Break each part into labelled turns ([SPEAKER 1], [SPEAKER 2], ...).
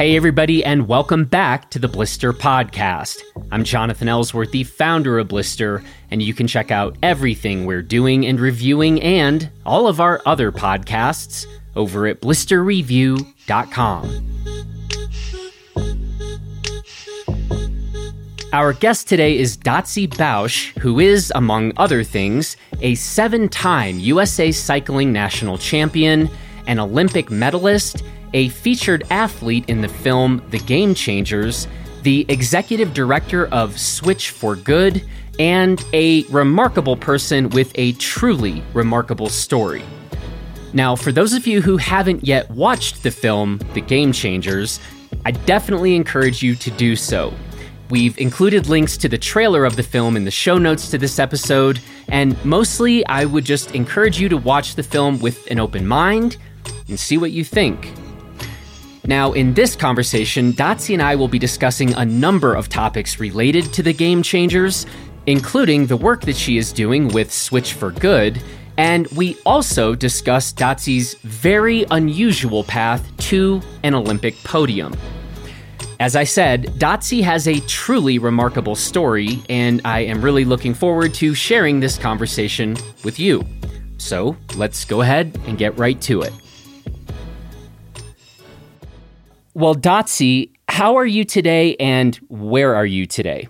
[SPEAKER 1] Hey, everybody, and welcome back to the Blister Podcast. I'm Jonathan Ellsworth, the founder of Blister, and you can check out everything we're doing and reviewing and all of our other podcasts over at blisterreview.com. Our guest today is Dotsie Bausch, who is, among other things, a seven time USA Cycling National Champion, an Olympic medalist, a featured athlete in the film The Game Changers, the executive director of Switch for Good, and a remarkable person with a truly remarkable story. Now, for those of you who haven't yet watched the film The Game Changers, I definitely encourage you to do so. We've included links to the trailer of the film in the show notes to this episode, and mostly I would just encourage you to watch the film with an open mind and see what you think. Now, in this conversation, Dotsie and I will be discussing a number of topics related to the game changers, including the work that she is doing with Switch for Good, and we also discuss Dotsie's very unusual path to an Olympic podium. As I said, Dotsie has a truly remarkable story, and I am really looking forward to sharing this conversation with you. So let's go ahead and get right to it. Well, Dotsie, how are you today and where are you today?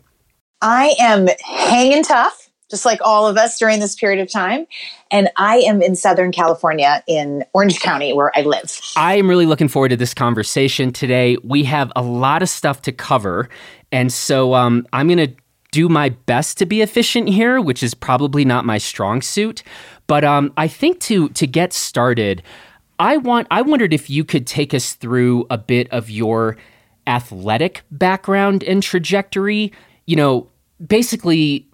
[SPEAKER 2] I am hanging tough, just like all of us during this period of time. And I am in Southern California in Orange County where I live.
[SPEAKER 1] I am really looking forward to this conversation today. We have a lot of stuff to cover. And so um, I'm going to do my best to be efficient here, which is probably not my strong suit. But um, I think to to get started, I want I wondered if you could take us through a bit of your athletic background and trajectory. You know, basically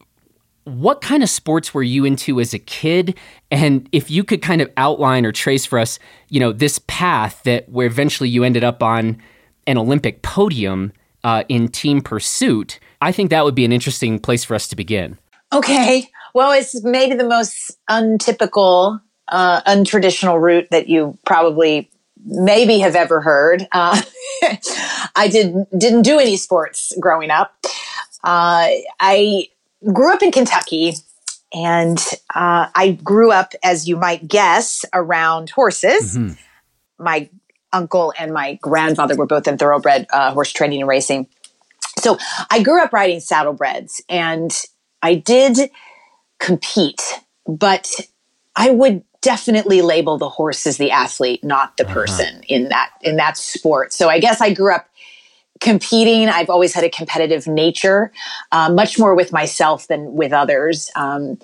[SPEAKER 1] what kind of sports were you into as a kid? And if you could kind of outline or trace for us you know this path that where eventually you ended up on an olympic podium uh, in team pursuit i think that would be an interesting place for us to begin.
[SPEAKER 2] Okay. Well it's maybe the most untypical uh, untraditional route that you probably maybe have ever heard. Uh, I did didn't do any sports growing up. Uh, I grew up in Kentucky, and uh, I grew up, as you might guess, around horses. Mm-hmm. My uncle and my grandfather were both in thoroughbred uh, horse training and racing. So I grew up riding saddlebreds, and I did compete, but I would definitely label the horse as the athlete, not the uh-huh. person uh-huh. in that in that sport. So I guess I grew up competing. I've always had a competitive nature, uh, much more with myself than with others, um,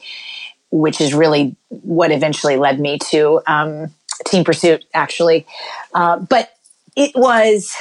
[SPEAKER 2] which is really what eventually led me to um, team pursuit, actually. Uh, but it was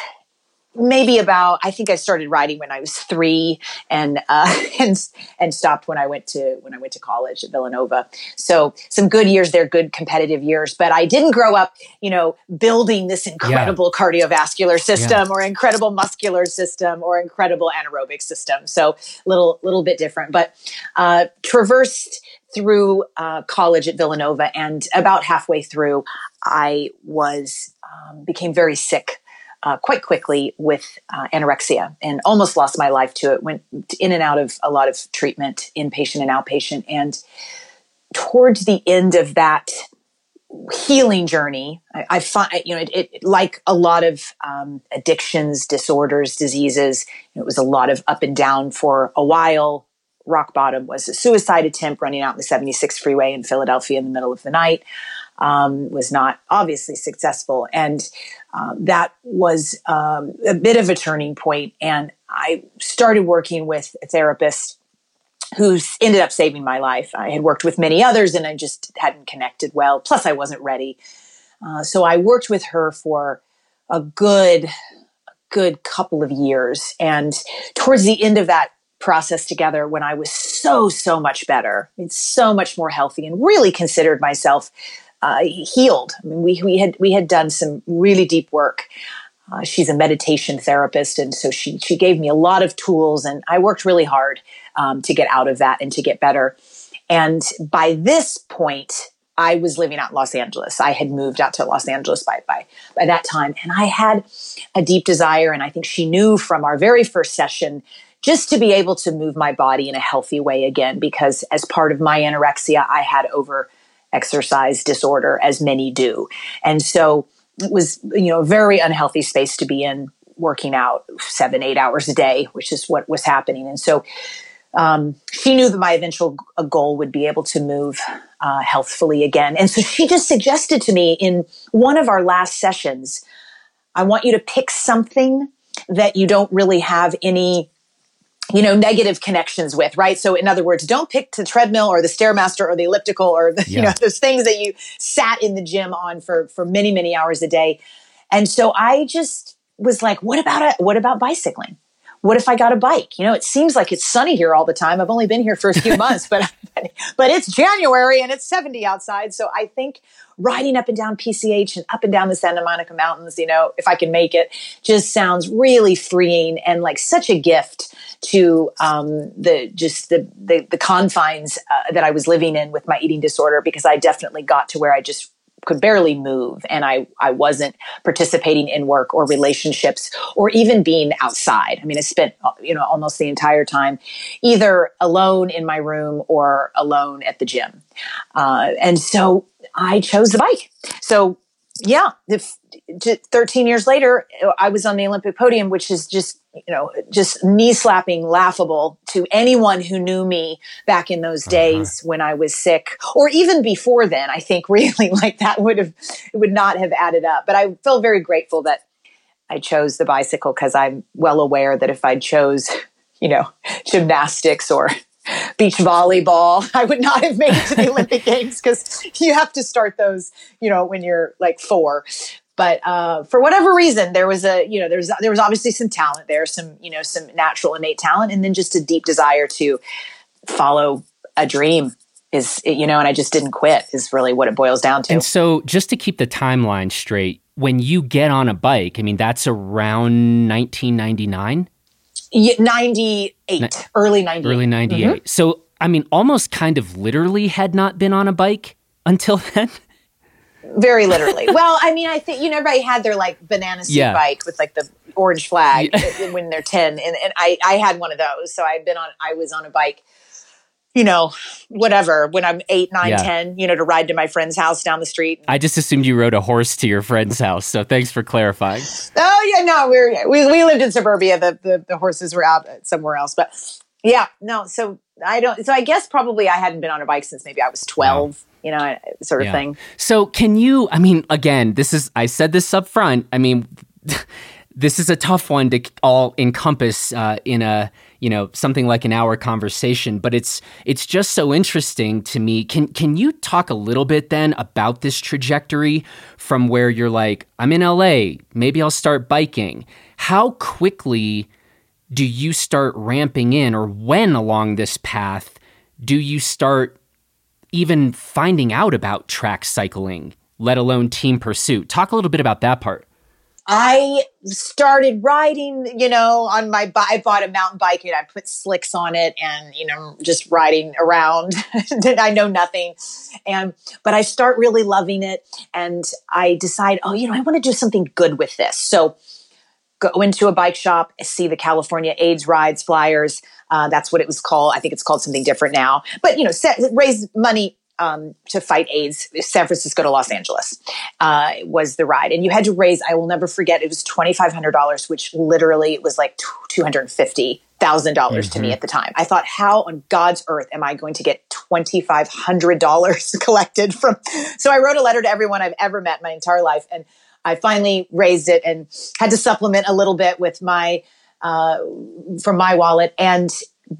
[SPEAKER 2] maybe about I think I started riding when I was three and uh, and and stopped when I went to when I went to college at Villanova. So some good years there, good competitive years. But I didn't grow up, you know, building this incredible yeah. cardiovascular system yeah. or incredible muscular system or incredible anaerobic system. So little little bit different, but uh, traversed through uh, college at Villanova, and about halfway through, I was um, became very sick uh, quite quickly with uh, anorexia and almost lost my life to it. Went in and out of a lot of treatment, inpatient and outpatient. And towards the end of that healing journey, I, I find, you know, it, it, like a lot of um, addictions, disorders, diseases, it was a lot of up and down for a while. Rock bottom was a suicide attempt running out in the 76 freeway in Philadelphia in the middle of the night. Um, was not obviously successful. And um, that was um, a bit of a turning point, and I started working with a therapist who ended up saving my life. I had worked with many others, and I just hadn't connected well. Plus, I wasn't ready. Uh, so I worked with her for a good, good couple of years, and towards the end of that process together, when I was so so much better, I mean, so much more healthy, and really considered myself uh, healed. I mean, we, we had we had done some really deep work. Uh, she's a meditation therapist, and so she she gave me a lot of tools, and I worked really hard um, to get out of that and to get better. And by this point, I was living out in Los Angeles. I had moved out to Los Angeles by, by, by that time. And I had a deep desire. And I think she knew from our very first session just to be able to move my body in a healthy way again. Because as part of my anorexia, I had over exercise disorder, as many do. And so it was, you know, a very unhealthy space to be in working out seven, eight hours a day, which is what was happening. And so um, she knew that my eventual goal would be able to move uh, healthfully again. And so she just suggested to me in one of our last sessions, I want you to pick something that you don't really have any you know negative connections with right? So in other words don't pick the treadmill or the stairmaster or the elliptical or the, yeah. you know those things that you sat in the gym on for for many many hours a day. And so i just was like what about it what about bicycling what if I got a bike? You know, it seems like it's sunny here all the time. I've only been here for a few months, but but it's January and it's 70 outside. So I think riding up and down PCH and up and down the Santa Monica Mountains, you know, if I can make it, just sounds really freeing and like such a gift to um, the just the the, the confines uh, that I was living in with my eating disorder because I definitely got to where I just could barely move and I, I wasn't participating in work or relationships or even being outside. I mean, I spent, you know, almost the entire time either alone in my room or alone at the gym. Uh, and so I chose the bike. So yeah, if, 13 years later, I was on the Olympic podium, which is just, you know, just knee slapping, laughable to anyone who knew me back in those uh-huh. days when I was sick, or even before then. I think really like that would have, it would not have added up. But I feel very grateful that I chose the bicycle because I'm well aware that if I chose, you know, gymnastics or beach volleyball. I would not have made it to the Olympic Games because you have to start those, you know, when you're like four. But uh, for whatever reason, there was a, you know, there's there was obviously some talent there, some, you know, some natural innate talent, and then just a deep desire to follow a dream is, you know, and I just didn't quit is really what it boils down to.
[SPEAKER 1] And so, just to keep the timeline straight, when you get on a bike, I mean, that's around 1999.
[SPEAKER 2] 98, early 98.
[SPEAKER 1] Early 98. Mm-hmm. So, I mean, almost kind of literally had not been on a bike until then.
[SPEAKER 2] Very literally. well, I mean, I think, you know, everybody had their like banana suit yeah. bike with like the orange flag yeah. when they're 10. And, and I, I had one of those. So I've been on, I was on a bike you know, whatever, when I'm eight, nine, yeah. 10, you know, to ride to my friend's house down the street.
[SPEAKER 1] I just assumed you rode a horse to your friend's house. So thanks for clarifying.
[SPEAKER 2] Oh, yeah, no, we we, we lived in suburbia. The, the, the horses were out somewhere else. But yeah, no, so I don't, so I guess probably I hadn't been on a bike since maybe I was 12. Wow. You know, sort of yeah. thing.
[SPEAKER 1] So, can you? I mean, again, this is, I said this up front. I mean, this is a tough one to all encompass uh, in a you know something like an hour conversation but it's it's just so interesting to me can can you talk a little bit then about this trajectory from where you're like I'm in LA maybe I'll start biking how quickly do you start ramping in or when along this path do you start even finding out about track cycling let alone team pursuit talk a little bit about that part
[SPEAKER 2] I started riding, you know, on my. I bought a mountain bike and I put slicks on it and, you know, just riding around. I know nothing. And, but I start really loving it. And I decide, oh, you know, I want to do something good with this. So go into a bike shop, see the California AIDS rides flyers. Uh, that's what it was called. I think it's called something different now. But, you know, set, raise money um, to fight AIDS, San Francisco to Los Angeles uh, was the ride. And you had to raise, I will never forget, it was $2,500, which literally was like $250,000 mm-hmm. to me mm-hmm. at the time. I thought, how on God's earth am I going to get $2,500 collected from? So I wrote a letter to everyone I've ever met my entire life. And I finally raised it and had to supplement a little bit with my, uh, from my wallet. And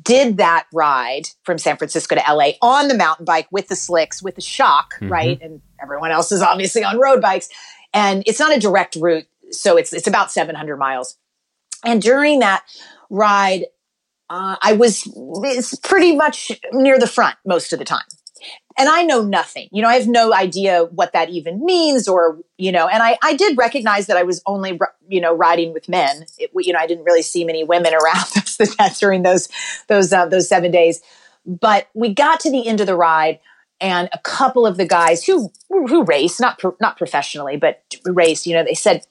[SPEAKER 2] did that ride from San Francisco to LA on the mountain bike with the slicks, with the shock, mm-hmm. right? And everyone else is obviously on road bikes. And it's not a direct route. So it's, it's about 700 miles. And during that ride, uh, I was pretty much near the front most of the time and I know nothing. You know, I have no idea what that even means or, you know, and I, I did recognize that I was only, you know, riding with men. It, you know, I didn't really see many women around us during those, those, uh, those seven days. But we got to the end of the ride and a couple of the guys who who race not pro, not professionally but race you know they said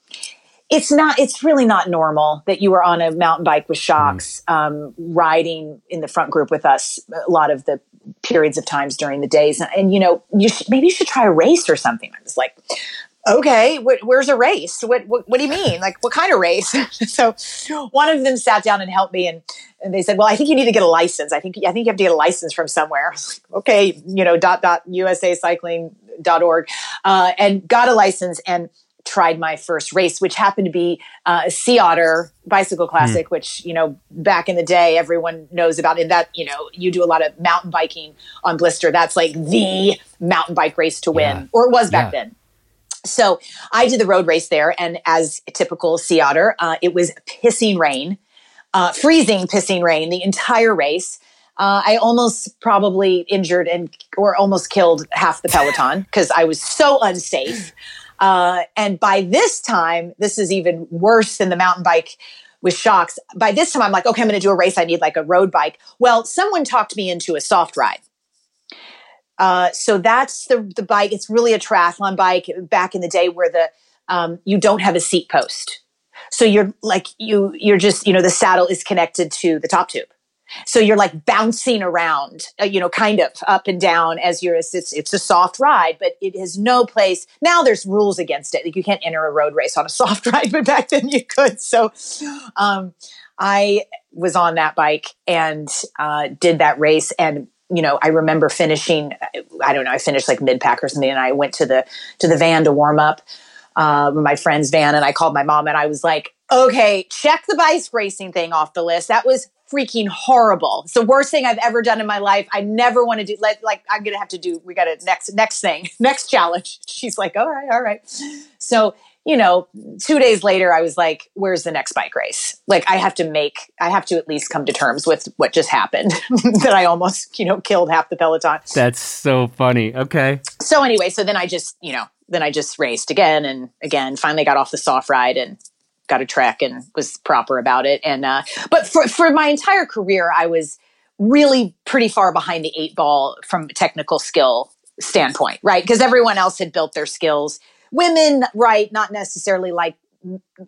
[SPEAKER 2] it's not it's really not normal that you were on a mountain bike with shocks mm. um, riding in the front group with us a lot of the periods of times during the days. And, and you know you maybe you should try a race or something. I was like okay wh- where's a race? What, what, what do you mean? Like what kind of race? So one of them sat down and helped me and, and they said well i think you need to get a license. I think i think you have to get a license from somewhere. Okay you know dot dot usa cycling dot org. Uh, and got a license and tried my first race, which happened to be uh, a Sea Otter Bicycle Classic, mm. which you know back in the day everyone knows about. In that you know you do a lot of mountain biking on Blister. That's like the mountain bike race to win, yeah. or it was back yeah. then. So I did the road race there, and as typical Sea Otter, uh, it was pissing rain, uh, freezing pissing rain the entire race. Uh, I almost probably injured and or almost killed half the peloton because I was so unsafe. Uh, and by this time, this is even worse than the mountain bike with shocks. By this time, I'm like, okay, I'm going to do a race. I need like a road bike. Well, someone talked me into a soft ride. Uh, so that's the the bike. It's really a triathlon bike back in the day where the um, you don't have a seat post. So you're like you you're just you know the saddle is connected to the top tube. So you're like bouncing around, uh, you know, kind of up and down as you're, it's, it's a soft ride, but it has no place. Now there's rules against it. Like you can't enter a road race on a soft ride, but back then you could. So, um, I was on that bike and, uh, did that race and, you know, I remember finishing, I don't know, I finished like mid pack or something and I went to the, to the van to warm up, uh, my friend's van and I called my mom and I was like, okay, check the bike racing thing off the list. That was freaking horrible. It's the worst thing I've ever done in my life. I never want to do like like I'm gonna have to do. We got to next next thing next challenge. She's like, all right, all right. So you know, two days later, I was like, where's the next bike race? Like, I have to make, I have to at least come to terms with what just happened that I almost, you know, killed half the peloton.
[SPEAKER 1] That's so funny. Okay.
[SPEAKER 2] So, anyway, so then I just, you know, then I just raced again and again, finally got off the soft ride and got a track and was proper about it. And uh, but for for my entire career, I was really pretty far behind the eight ball from technical skill standpoint, right? Because everyone else had built their skills. Women, right, not necessarily like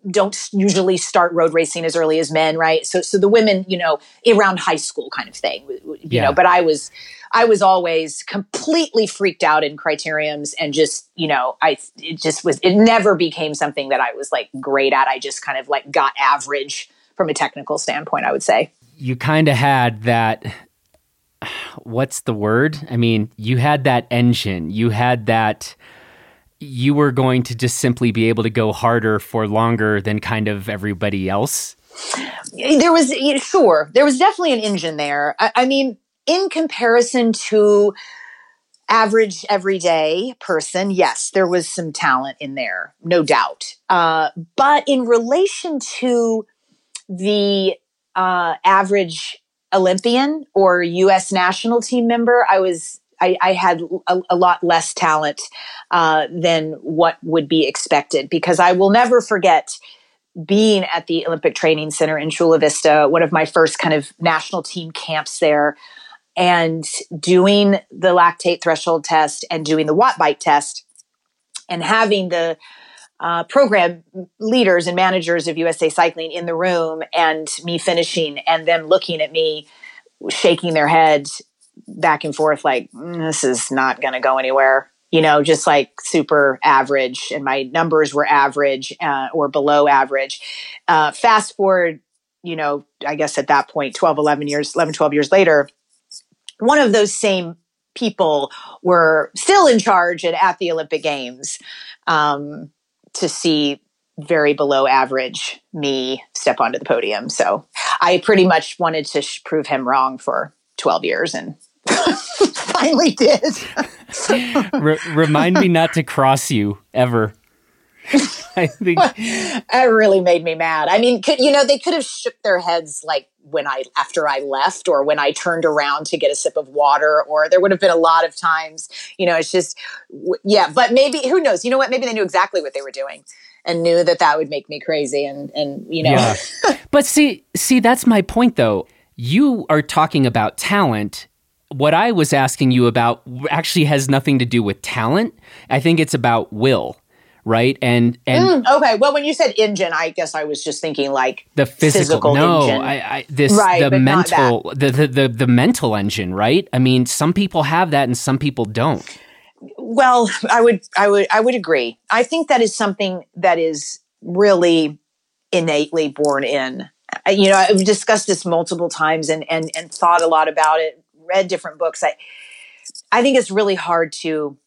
[SPEAKER 2] don't usually start road racing as early as men, right? So, so the women, you know, around high school kind of thing, you yeah. know. But I was, I was always completely freaked out in criteriums, and just, you know, I it just was. It never became something that I was like great at. I just kind of like got average from a technical standpoint. I would say
[SPEAKER 1] you kind of had that. What's the word? I mean, you had that engine. You had that you were going to just simply be able to go harder for longer than kind of everybody else?
[SPEAKER 2] There was, sure, there was definitely an engine there. I, I mean, in comparison to average everyday person, yes, there was some talent in there, no doubt. Uh, but in relation to the uh, average Olympian or U.S. national team member, I was I, I had a, a, lot less talent uh, than what would be expected because I will never forget being at the Olympic Training Center in Chula Vista, one of my first kind of national team camps there, and doing the lactate threshold test and doing the watt bike test and having the uh, program leaders and managers of USA Cycling in the room and me finishing and them looking at me shaking their heads back and forth like mm, this is not going to go anywhere. You know just like super average and my numbers were average uh, or below average. Uh, fast forward you know i guess at that point 12 11 years 11 12 years later one of those same people were still in charge at, at the olympic games um, to see very below average me step onto the podium so i pretty much wanted to sh- prove him wrong for 12 years and finally did.
[SPEAKER 1] remind me not to cross you ever.
[SPEAKER 2] I think that really made me mad. I mean, could, you know, they could have shook their heads like when I after I left, or when I turned around to get a sip of water, or there would have been a lot of times. You know, it's just yeah. But maybe who knows? You know what? Maybe they knew exactly what they were doing and knew that that would make me crazy, and and you know. Yeah.
[SPEAKER 1] but see, see, that's my point though. You are talking about talent what I was asking you about actually has nothing to do with talent. I think it's about will, right? And and
[SPEAKER 2] mm, okay. Well, when you said engine, I guess I was just thinking like
[SPEAKER 1] the physical.
[SPEAKER 2] physical
[SPEAKER 1] no,
[SPEAKER 2] engine.
[SPEAKER 1] I, I this
[SPEAKER 2] Right,
[SPEAKER 1] the mental the, the the the mental engine, right? I mean, some people have that and some people don't.
[SPEAKER 2] Well, I would, I would, I would agree. I think that is something that is really innately born in. You know, I've discussed this multiple times and and and thought a lot about it. Read different books. I, I think it's really hard to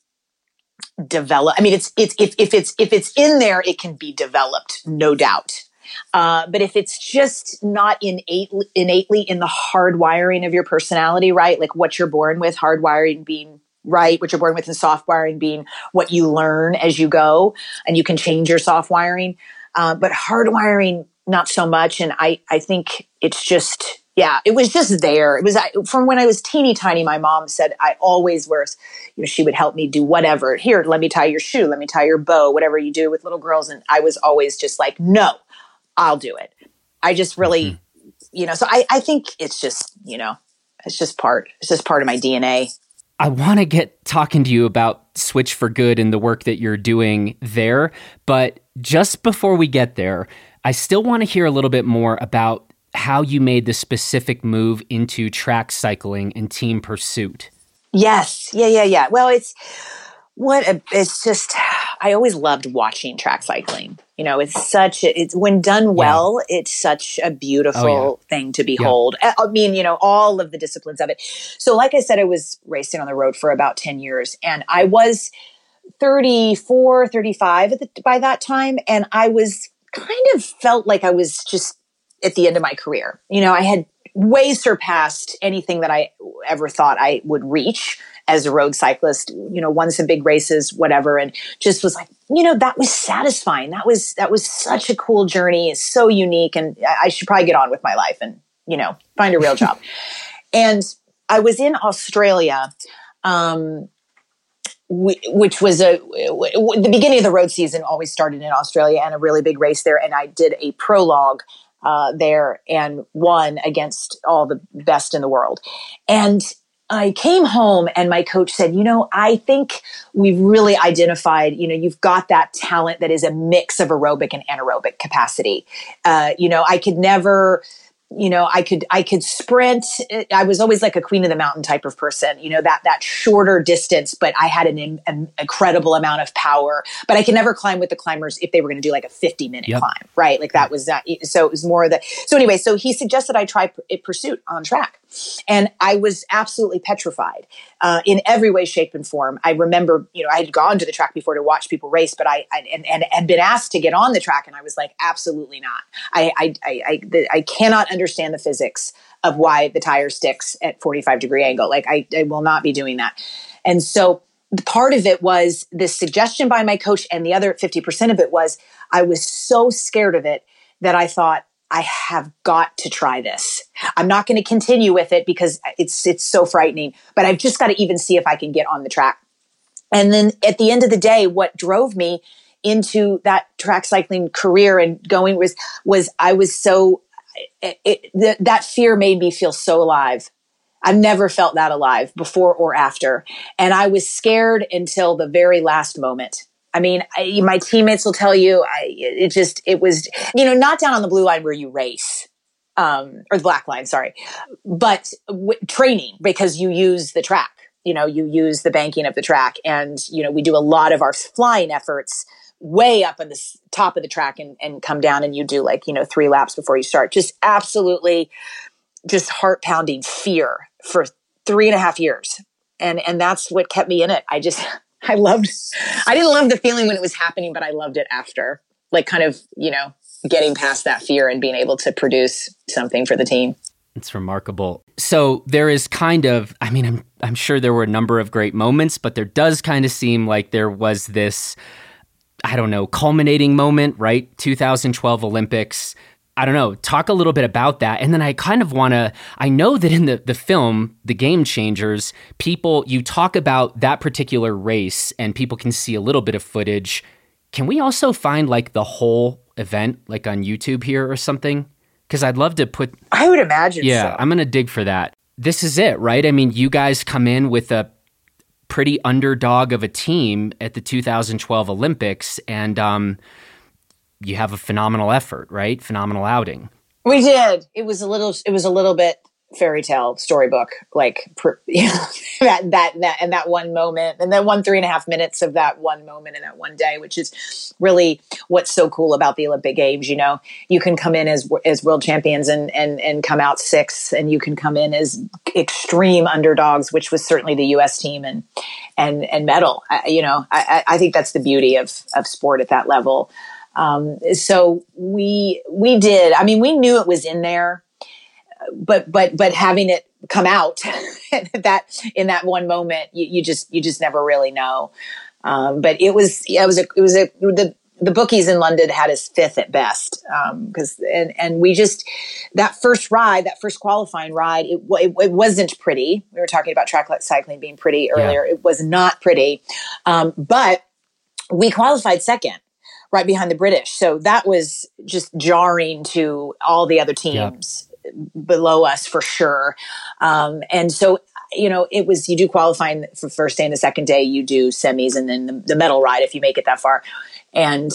[SPEAKER 2] develop. I mean, it's it's if if it's if it's in there, it can be developed, no doubt. Uh, but if it's just not innate, innately in the hardwiring of your personality, right? Like what you're born with, hardwiring being right, what you're born with, and soft wiring being what you learn as you go, and you can change your soft wiring. Uh, but hardwiring, not so much. And I, I think it's just, yeah, it was just there. It was I, from when I was teeny tiny. My mom said I always was, you know, she would help me do whatever. Here, let me tie your shoe, let me tie your bow, whatever you do with little girls. And I was always just like, no, I'll do it. I just really, mm-hmm. you know, so I, I think it's just, you know, it's just part, it's just part of my DNA.
[SPEAKER 1] I want to get talking to you about Switch for Good and the work that you're doing there. But just before we get there, I still want to hear a little bit more about how you made the specific move into track cycling and team pursuit.
[SPEAKER 2] Yes. Yeah. Yeah. Yeah. Well, it's what a, it's just, I always loved watching track cycling. You know, it's such, a, it's when done well, it's such a oh, beautiful
[SPEAKER 1] Oh,
[SPEAKER 2] thing to behold. I I mean, you know, all of the disciplines of it. So, like I said, I was racing on the road for about 10 years and I was 34, 35 at the, by that time. And I was kind of felt like I was just at the end of my career. You know, I had way surpassed anything that I ever thought I would reach as a road cyclist, you know, won some big races, whatever, and just was like, you know, that was satisfying. That was that was such a cool journey. It's so unique, and I I should probably get on with my life and you know find a real job. and I was in Australia, um, which was a the beginning of the road season. Always started in Australia, and a really big race there. And I did a prologue uh, there and won against all the best in the world. And I came home and my coach said, you know, I think we've really identified, you know, you've got that talent that is a mix of aerobic and anaerobic capacity. Uh, you know, I could never, you know, I could, I could sprint. Eh, I was always like a queen of the mountain type of person, you know, that, that shorter distance, but I had an, an incredible amount of power, but I could never climb with the climbers if they were going to do like a 50 minute
[SPEAKER 1] Yep.
[SPEAKER 2] climb, right? Like that was that. Eh, so it was more of the, so anyway, so he suggested I try p- eh, pursuit on track. And I was absolutely petrified uh, in every way, shape, and form. I remember, you know, I had gone to the track before to watch people race, but I, I and, and had been asked to get on the track, and I was like, absolutely not. I I I, I, the, I cannot understand the physics of why the tire sticks at 45 degree angle. Like I, I will not be doing that. And so part of it was this suggestion by my coach, and the other 50% of it was I was so scared of it that I thought, I have got to try this. I'm not going to continue with it because it's it's so frightening, but I've just got to even see if I can get on the track. And then at the end of the day, what drove me into that track cycling career and going was was I was so it, it, th- that fear made me feel so alive. I've never felt that alive before or after, and I was scared until the very last moment. I mean, I, my teammates will tell you, I, it just, it was, you know, not down on the blue line where you race, um, or the black line, sorry, but w- training because you use the track, you know, you use the banking of the track. And, you know, we do a lot of our flying efforts way up on the top of the track and, and come down and you do like, you know, three laps before you start. Just absolutely just heart pounding fear for three and a half years. And, and that's what kept me in it. I just, I loved, I didn't love the feeling when it was happening, but I loved it after, like kind of, you know, getting past that fear and being able to produce something for the team.
[SPEAKER 1] It's remarkable. So there is kind of, I mean, I'm I'm sure there were a number of great moments, but there does kind of seem like there was this, I don't know, culminating moment, right? 2012 Olympics. I don't know. Talk a little bit about that, and then I kind of want to. I know that in the the film, The Game Changers, people you talk about that particular race, and people can see a little bit of footage. Can we also find like the whole event, like on YouTube here or something? Because I'd love to put
[SPEAKER 2] I would imagine
[SPEAKER 1] yeah,
[SPEAKER 2] so.
[SPEAKER 1] I'm gonna dig for that. this is it, right? I mean, you guys come in with a pretty underdog of a team at the 2012 Olympics, and um, you have a phenomenal effort, right? Phenomenal outing.
[SPEAKER 2] We did. It was a little. It was a little bit fairy tale storybook like you know, that that that and that one moment and then one three and a half minutes of that one moment in that one day which is really what's so cool about the olympic games you know you can come in as as world champions and and and come out sixth and you can come in as extreme underdogs which was certainly the us team and and and medal I, you know I, I think that's the beauty of of sport at that level um, so we we did i mean we knew it was in there but but but having it come out that in that one moment you, you, just you just never really know. Um, but it was it was a it was a the the bookies in London had us fifth at best because um, and and we just that first ride that first qualifying ride it, it, it, wasn't pretty. We were talking about track cycling being pretty earlier. Yeah. it was not pretty. Um, but we qualified second right behind the British so that was just jarring to all the other teams below us for sure. Um, and so, you know, it was, you do qualifying for first day and the second day, you do semis and then the, the medal ride if you make it that far. And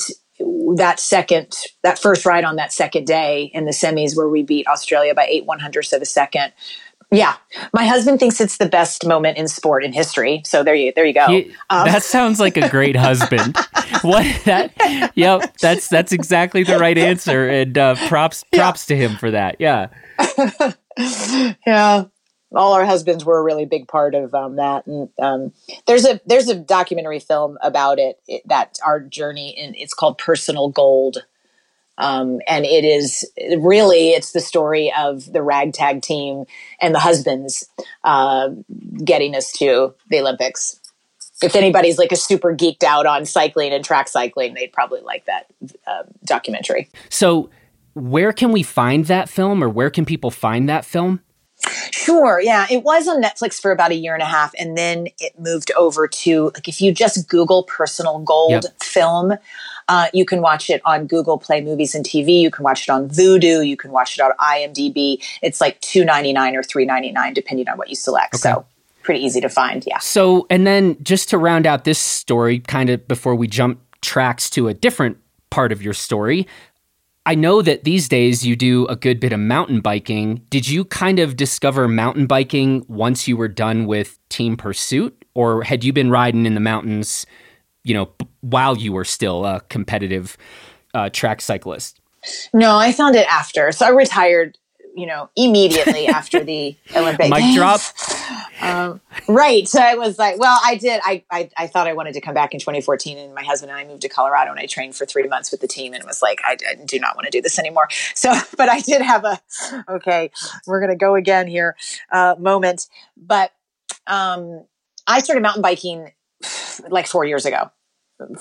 [SPEAKER 2] that second, that first ride on that second day in the semis where we beat Australia by eight one hundredths of a second. Yeah, my husband thinks it's the best moment in sport in history. So there you, there you go. He,
[SPEAKER 1] um, that sounds like a great husband. what that? Yep, that's that's exactly the right answer. And uh, props props yeah. to him for that. Yeah.
[SPEAKER 2] yeah all our husbands were a really big part of um, that and um, there's a there's a documentary film about it, it, that our journey and it's called personal gold um, and it is really it's the story of the ragtag team and the husbands uh, getting us to the olympics if anybody's like a super geeked out on cycling and track cycling they'd probably like that uh, documentary
[SPEAKER 1] so where can we find that film or where can people find that film?
[SPEAKER 2] Sure. Yeah. It was on Netflix for about a year and a half. And then it moved over to, like, if you just Google personal gold yep. film, uh, you can watch it on Google Play Movies and TV. You can watch it on Vudu. You can watch it on IMDb. It's like two ninety nine or three ninety nine, depending on what you select. Okay. So pretty easy to find. Yeah.
[SPEAKER 1] So, and then just to round out this story, kind of before we jump tracks to a different part of your story, I know that these days you do a good bit of mountain biking. Did you kind of discover mountain biking once you were done with Team Pursuit, or had you been riding in the mountains, you know, while you were still a competitive uh, track cyclist?
[SPEAKER 2] No, I found it after. So I retired you know, immediately after the Olympic
[SPEAKER 1] Mic
[SPEAKER 2] Games.
[SPEAKER 1] drop.
[SPEAKER 2] Um, right. So I was like, well, I did. I, I, I thought I wanted to come back in 2014, and my husband and I moved to Colorado, and I trained for three months with the team, and it was like, I, I do not want to do this anymore. So, but I did have a, okay, we're gonna go again here, uh, moment. But um, I started mountain biking like four years ago.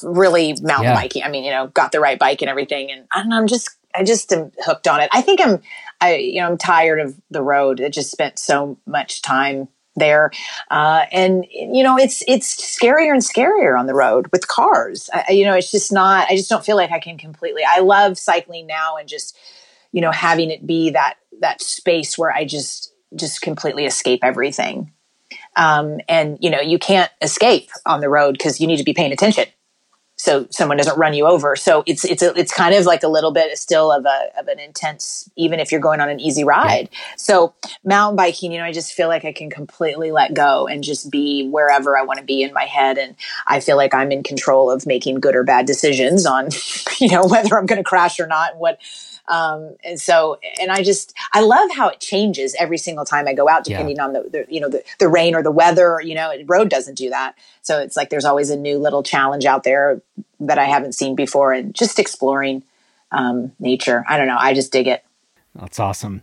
[SPEAKER 2] Really mountain yeah. biking. I mean, you know, got the right bike and everything, and I don't know. I'm just I just am hooked on it. I think I'm, I, you know, I'm tired of the road. I just spent so much time there. Uh, and, you know, it's, it's scarier and scarier on the road with cars. I, you know, it's just not, I just don't feel like I can completely, I love cycling now and just, you know, having it be that, that space where I just, just completely escape everything. Um, and, you know, you can't escape on the road because you need to be paying attention so someone doesn't run you over. So it's it's a, it's kind of like a little bit still of a of an intense, even if you're going on an easy ride. So mountain biking, you know, I just feel like I can completely let go and just be wherever I want to be in my head, and I feel like I'm in control of making good or bad decisions on, you know, whether I'm going to crash or not, and what um, and so, and I just, I love how it changes every single time I go out, depending yeah. on the, the, you know, the, the rain or the weather, you know, road doesn't do that. So it's like, there's always a new little challenge out there that I haven't seen before and just exploring, um, nature. I don't know. I just dig it.
[SPEAKER 1] That's awesome.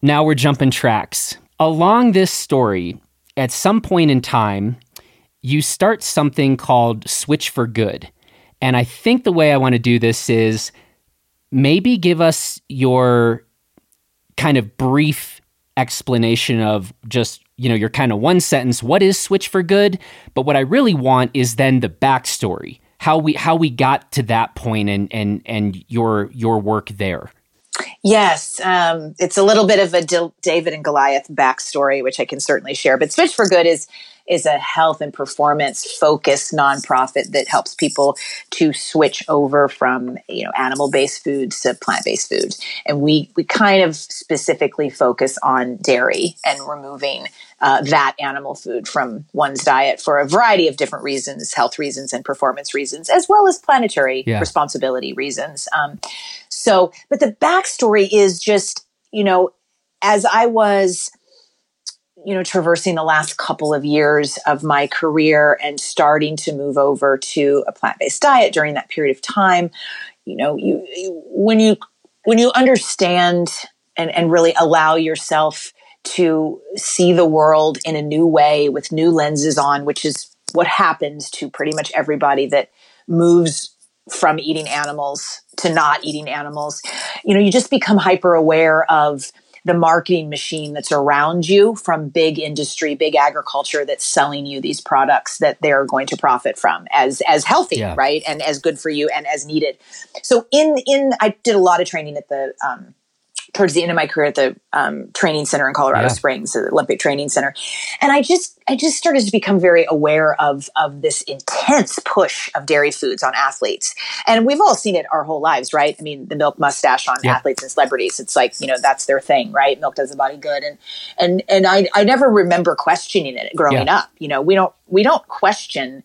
[SPEAKER 1] Now we're jumping tracks. Along this story, at some point in time, you start something called Switch for Good. And I think the way I want to do this is maybe give us your kind of brief explanation of just you know your kind of one sentence what is switch for good but what i really want is then the backstory how we how we got to that point and and and your your work there
[SPEAKER 2] Yes, um, it's a little bit of a D- David and Goliath backstory, which I can certainly share. But Switch for Good is is a health and performance focused nonprofit that helps people to switch over from you know animal based foods to plant based foods, and we we kind of specifically focus on dairy and removing uh, that animal food from one's diet for a variety of different reasons, health reasons and performance reasons, as well as planetary yeah. responsibility reasons. Um, so, but the backstory is just you know as I was you know, traversing the last couple of years of my career and starting to move over to a plant-based diet during that period of time, you know, you, you when you when you understand and, and really allow yourself to see the world in a new way with new lenses on, which is what happens to pretty much everybody that moves from eating animals to not eating animals. You know, you just become hyper aware of the marketing machine that's around you from big industry, big agriculture that's selling you these products that they're going to profit from as as healthy, yeah. right, and as good for you and as needed. So in in I did a lot of training at the um, towards the end of my career at the um, training center in Colorado yeah. Springs, the Olympic Training Center, and I just I just started to become very aware of of this intense push of dairy foods on athletes, and we've all seen it our whole lives, right? I mean, the milk mustache on yeah. athletes and celebrities. It's like you know that's their thing, right? Milk does the body good, and and and I I never remember questioning it growing yeah. up. You know, we don't we don't question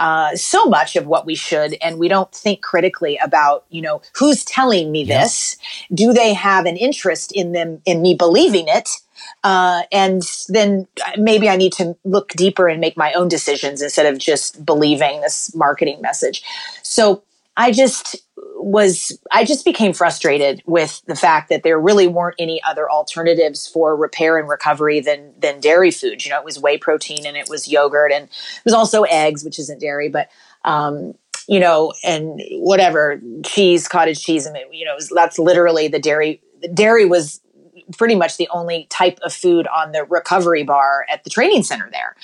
[SPEAKER 2] uh, so much of what we should, and we don't think critically about, you know, who's telling me yeah. this? Do they have an interest in them in me believing it? Uh, and then maybe I need to look deeper and make my own decisions instead of just believing this marketing message. So I just was I just became frustrated with the fact that there really weren't any other alternatives for repair and recovery than than dairy foods. You know, it was whey protein and it was yogurt and it was also eggs, which isn't dairy, but um, you know, and whatever cheese, cottage cheese, and you know, that's literally the dairy. The dairy was pretty much the only type of food on the recovery bar at the training center there,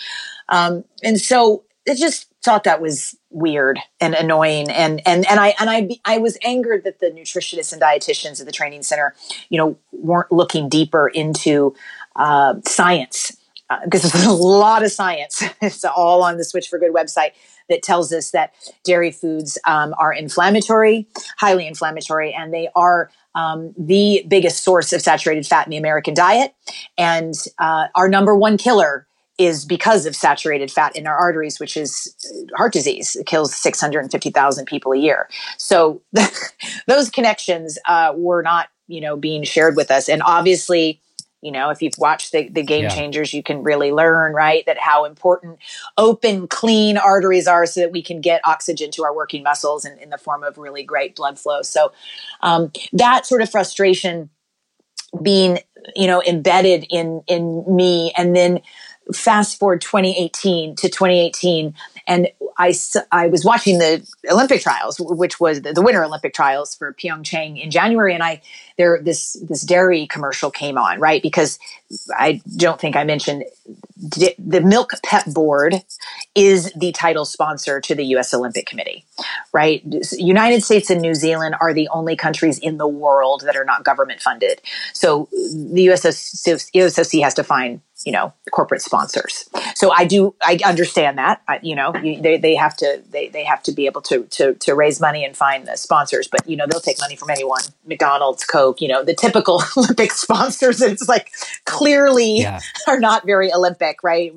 [SPEAKER 2] um, and so it just thought that was weird and annoying and and and I and I I was angered that the nutritionists and dietitians at the training center, you know, weren't looking deeper into uh, science because uh, there's a lot of science. it's all on the Switch for Good website that tells us that dairy foods um, are inflammatory, highly inflammatory, and they are um, the biggest source of saturated fat in the American diet, and uh, our number one killer is because of saturated fat in our arteries, which is heart disease. It kills 650,000 people a year. So those connections uh, were not, you know, being shared with us. And obviously, you know, if you've watched the, the game yeah. changers, you can really learn, right, that how important open, clean arteries are so that we can get oxygen to our working muscles in, in the form of really great blood flow. So um, that sort of frustration being, you know, embedded in in me and then fast forward 2018 to 2018 and I, I was watching the Olympic trials, which was the, Winter Olympic trials for Pyeongchang in January, and I there this this dairy commercial came on right because I don't think I mentioned the Milk Pep Board is the title sponsor to the U.S. Olympic Committee, right? United States and New Zealand are the only countries in the world that are not government funded. So the USOC has to find you know corporate sponsors. So i do i understand that I, you know you, they, they have to they, they have to be able to, to to raise money and find the sponsors but you know they'll take money from anyone mcdonald's coke you know the typical olympic sponsors. It's like clearly yeah. are not very olympic right?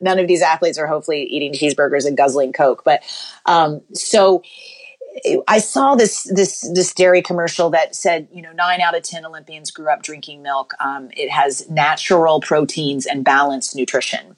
[SPEAKER 2] None of these athletes are hopefully eating cheeseburgers and guzzling coke but um so I saw this this this dairy commercial that said, you know, nine out of ten Olympians grew up drinking milk. Um, it has natural proteins and balanced nutrition,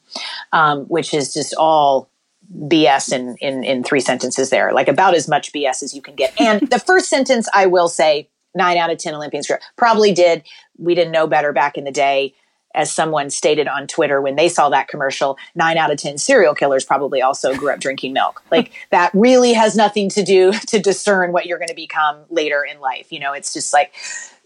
[SPEAKER 2] um, which is just all BS in, in in three sentences. There, like about as much BS as you can get. And the first sentence, I will say, nine out of ten Olympians grew up, probably did. We didn't know better back in the day as someone stated on Twitter when they saw that commercial, nine out of 10 serial killers probably also grew up drinking milk. Like that really has nothing to do to discern what you're going to become later in life. You know, it's just like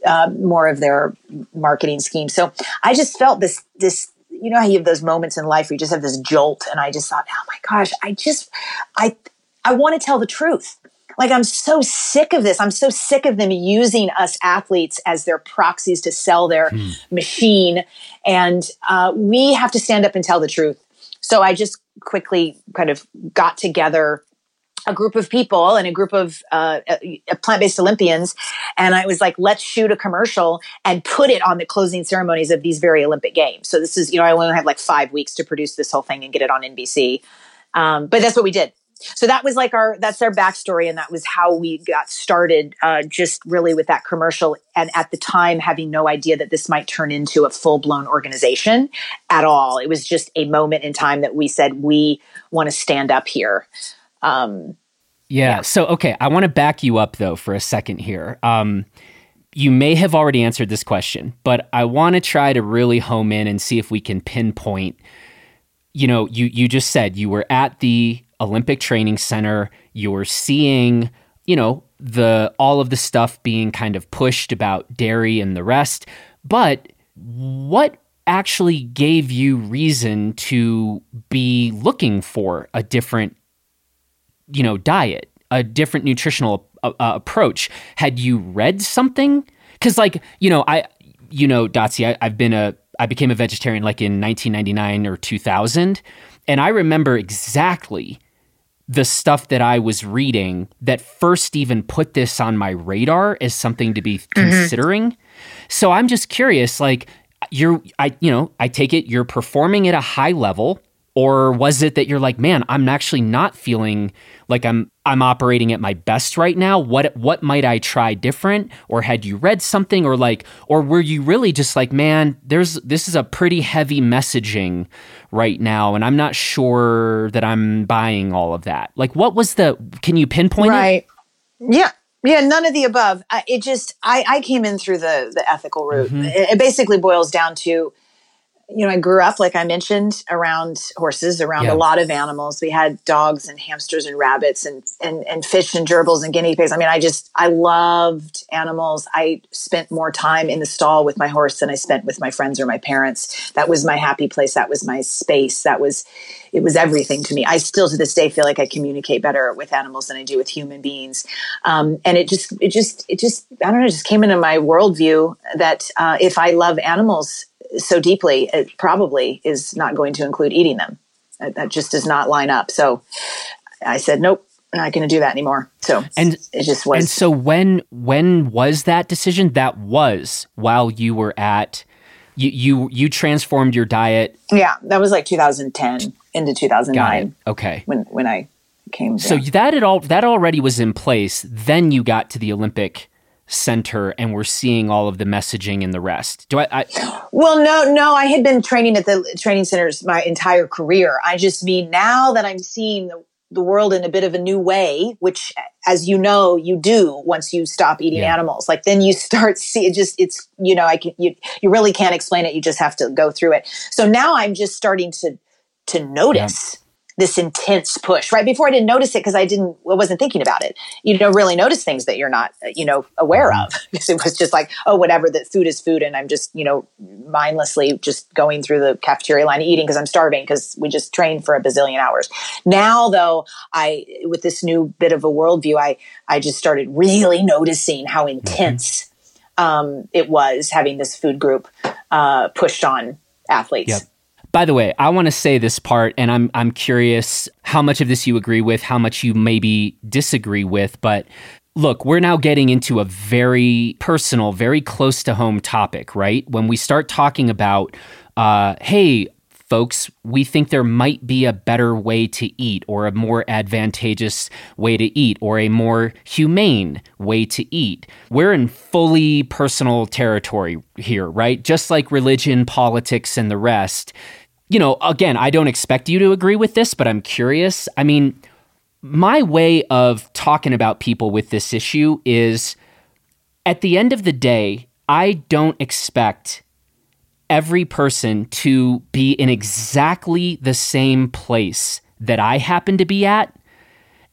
[SPEAKER 2] uh, more of their marketing scheme. So I just felt this, this, you know how you have those moments in life where you just have this jolt and I just thought, oh my gosh, I just, I, I want to tell the truth. Like I'm so sick of this. I'm so sick of them using us athletes as their proxies to sell their hmm. machine. And uh, we have to stand up and tell the truth. So I just quickly kind of got together a group of people and a group of uh, uh, plant-based Olympians, and I was like, "Let's shoot a commercial and put it on the closing ceremonies of these very Olympic Games." So this is, you know, I only have like five weeks to produce this whole thing and get it on NBC, um, but that's what we did. So that was like our that's our backstory, and that was how we got started. Uh, just really with that commercial, and at the time having no idea that this might turn into a full blown organization at all. It was just a moment in time that we said we want to stand up here. Um,
[SPEAKER 1] yeah. yeah. So, okay, I want to back you up though for a second here. Um, you may have already answered this question, but I want to try to really home in and see if we can pinpoint. You know, you you just said you were at the Olympic Training Center. You're seeing, you know, the all of the stuff being kind of pushed about dairy and the rest. But what actually gave you reason to be looking for a different you know, diet, a different nutritional uh, uh, approach. Had you read something? Because, like, you know, I, you know, Dotsie, I, I've been a, I became a vegetarian like in 1999 or 2000, and I remember exactly the stuff that I was reading that first even put this on my radar as something to be mm-hmm. considering. So I'm just curious, like you're, I, you know, I take it you're performing at a high level or was it that you're like man i'm actually not feeling like i'm i'm operating at my best right now what what might i try different or had you read something or like or were you really just like man there's this is a pretty heavy messaging right now and i'm not sure that i'm buying all of that like what was the can you pinpoint
[SPEAKER 2] right it? yeah yeah, none of the above. it just I, I came in through the the ethical route. Mm-hmm. It, it basically boils down to you know, I grew up, like I mentioned, around horses, around yeah. a lot of animals. We had dogs and hamsters and rabbits and, and, and fish and gerbils and guinea pigs. I mean, I just, I loved animals. I spent more time in the stall with my horse than I spent with my friends or my parents. That was my happy place. That was my space. That was, it was everything to me. I still to this day feel like I communicate better with animals than I do with human beings. Um, and it just, it just, it just, I don't know, it just came into my worldview that uh, if I love animals, so deeply, it probably is not going to include eating them. That just does not line up. So I said, nope, not going to do that anymore. So and it just was.
[SPEAKER 1] And so when when was that decision? That was while you were at you you you transformed your diet.
[SPEAKER 2] Yeah, that was like 2010 into 2009.
[SPEAKER 1] Okay,
[SPEAKER 2] when when I came.
[SPEAKER 1] So that it all that already was in place. Then you got to the Olympic center and we're seeing all of the messaging and the rest. Do I, I,
[SPEAKER 2] Well, no, no, I had been training at the training centers my entire career. I just mean now that I'm seeing the, the world in a bit of a new way, which as you know, you do once you stop eating yeah. animals. Like then you start see it just it's you know, I can you you really can't explain it. You just have to go through it. So now I'm just starting to to notice yeah this intense push right? Before i didn't notice it because i didn't i wasn't thinking about it. You don't really notice things that you're not you know aware of. Because it was just like oh whatever that food is food and i'm just you know mindlessly just going through the cafeteria line eating because i'm starving because we just trained for a bazillion hours. Now though i with this new bit of a worldview i i just started really noticing how mm-hmm. intense um, it was having this food group uh, pushed on athletes.
[SPEAKER 1] Yep. By the way, I want to say this part, and I'm I'm curious how much of this you agree with, how much you maybe disagree with. But look, we're now getting into a very personal, very close to home topic, right? When we start talking about, uh, hey, folks, we think there might be a better way to eat, or a more advantageous way to eat, or a more humane way to eat. We're in fully personal territory here, right? Just like religion, politics, and the rest you know, again, I don't expect you to agree with this, but I'm curious. I mean, my way of talking about people with this issue is at the end of the day, I don't expect every person to be in exactly the same place that I happen to be at.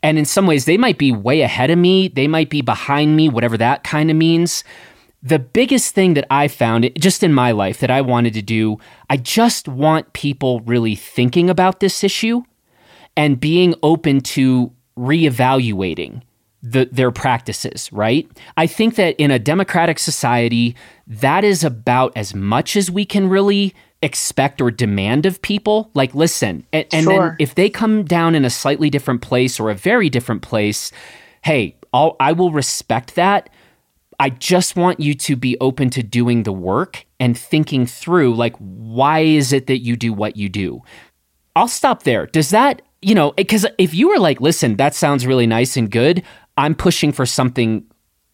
[SPEAKER 1] And in some ways, they might be way ahead of me, they might be behind me, whatever that kind of means. The biggest thing that I found just in my life that I wanted to do, I just want people really thinking about this issue and being open to reevaluating the, their practices, right? I think that in a democratic society, that is about as much as we can really expect or demand of people. Like, listen, and, and sure. then if they come down in a slightly different place or a very different place, hey, I'll, I will respect that. I just want you to be open to doing the work and thinking through, like, why is it that you do what you do? I'll stop there. Does that, you know, because if you were like, listen, that sounds really nice and good, I'm pushing for something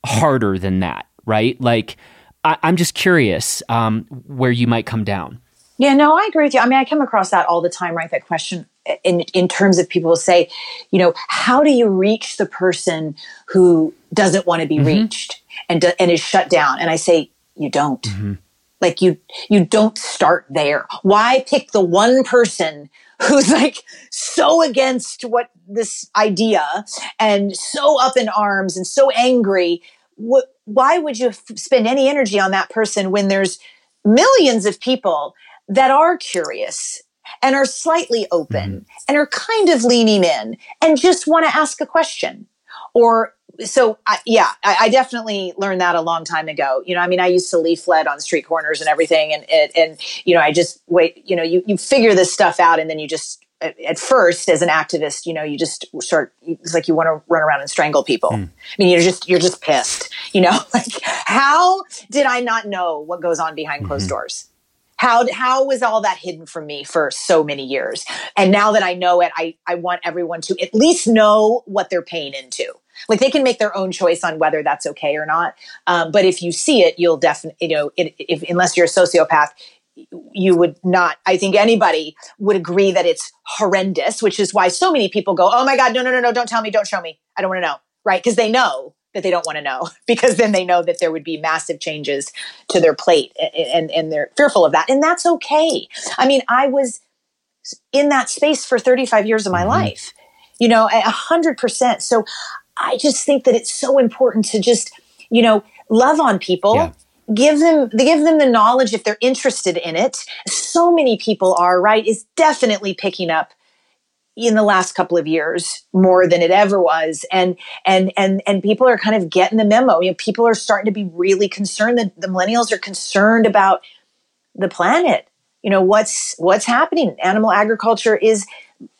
[SPEAKER 1] harder than that, right? Like, I, am just curious um, where you might come down.
[SPEAKER 2] Yeah, no, I agree with you. I mean, I come across that all the time, right? That question in in terms of people say, you know, how do you reach the person who doesn't want to be mm-hmm. reached and do, and is shut down? And I say, you don't. Mm-hmm. Like you you don't start there. Why pick the one person who's like so against what this idea and so up in arms and so angry. What, why would you f- spend any energy on that person when there's millions of people that are curious and are slightly open mm-hmm. and are kind of leaning in and just want to ask a question or so I, yeah, I, I, definitely learned that a long time ago. You know, I mean, I used to leaflet on street corners and everything, and and, and you know, I just wait. You know, you you figure this stuff out, and then you just at first as an activist, you know, you just start. It's like you want to run around and strangle people. Mm. I mean, you're just you're just pissed. You know, like how did I not know what goes on behind closed mm-hmm. doors? How, how was all that hidden from me for so many years? And now that I know it, I, I want everyone to at least know what they're paying into like they can make their own choice on whether that's okay or not. Um, but if you see it, you'll definitely, you know, it, if, unless you're a sociopath, you would not, I think anybody would agree that it's horrendous, which is why so many people go, Oh my God, no, no, no, no, don't tell me, don't show me. I don't want to know. Right. Cause they know that they don't want to know because then they know that there would be massive changes to their plate and, and, and they're fearful of that. And that's okay. I mean, I was in that space for 35 years of my mm-hmm. life, you know, a hundred percent. So I just think that it's so important to just, you know, love on people. Yeah. Give them, give them the knowledge if they're interested in it. So many people are, right? Is definitely picking up in the last couple of years more than it ever was and and and and people are kind of getting the memo you know people are starting to be really concerned that the millennials are concerned about the planet you know what's what's happening animal agriculture is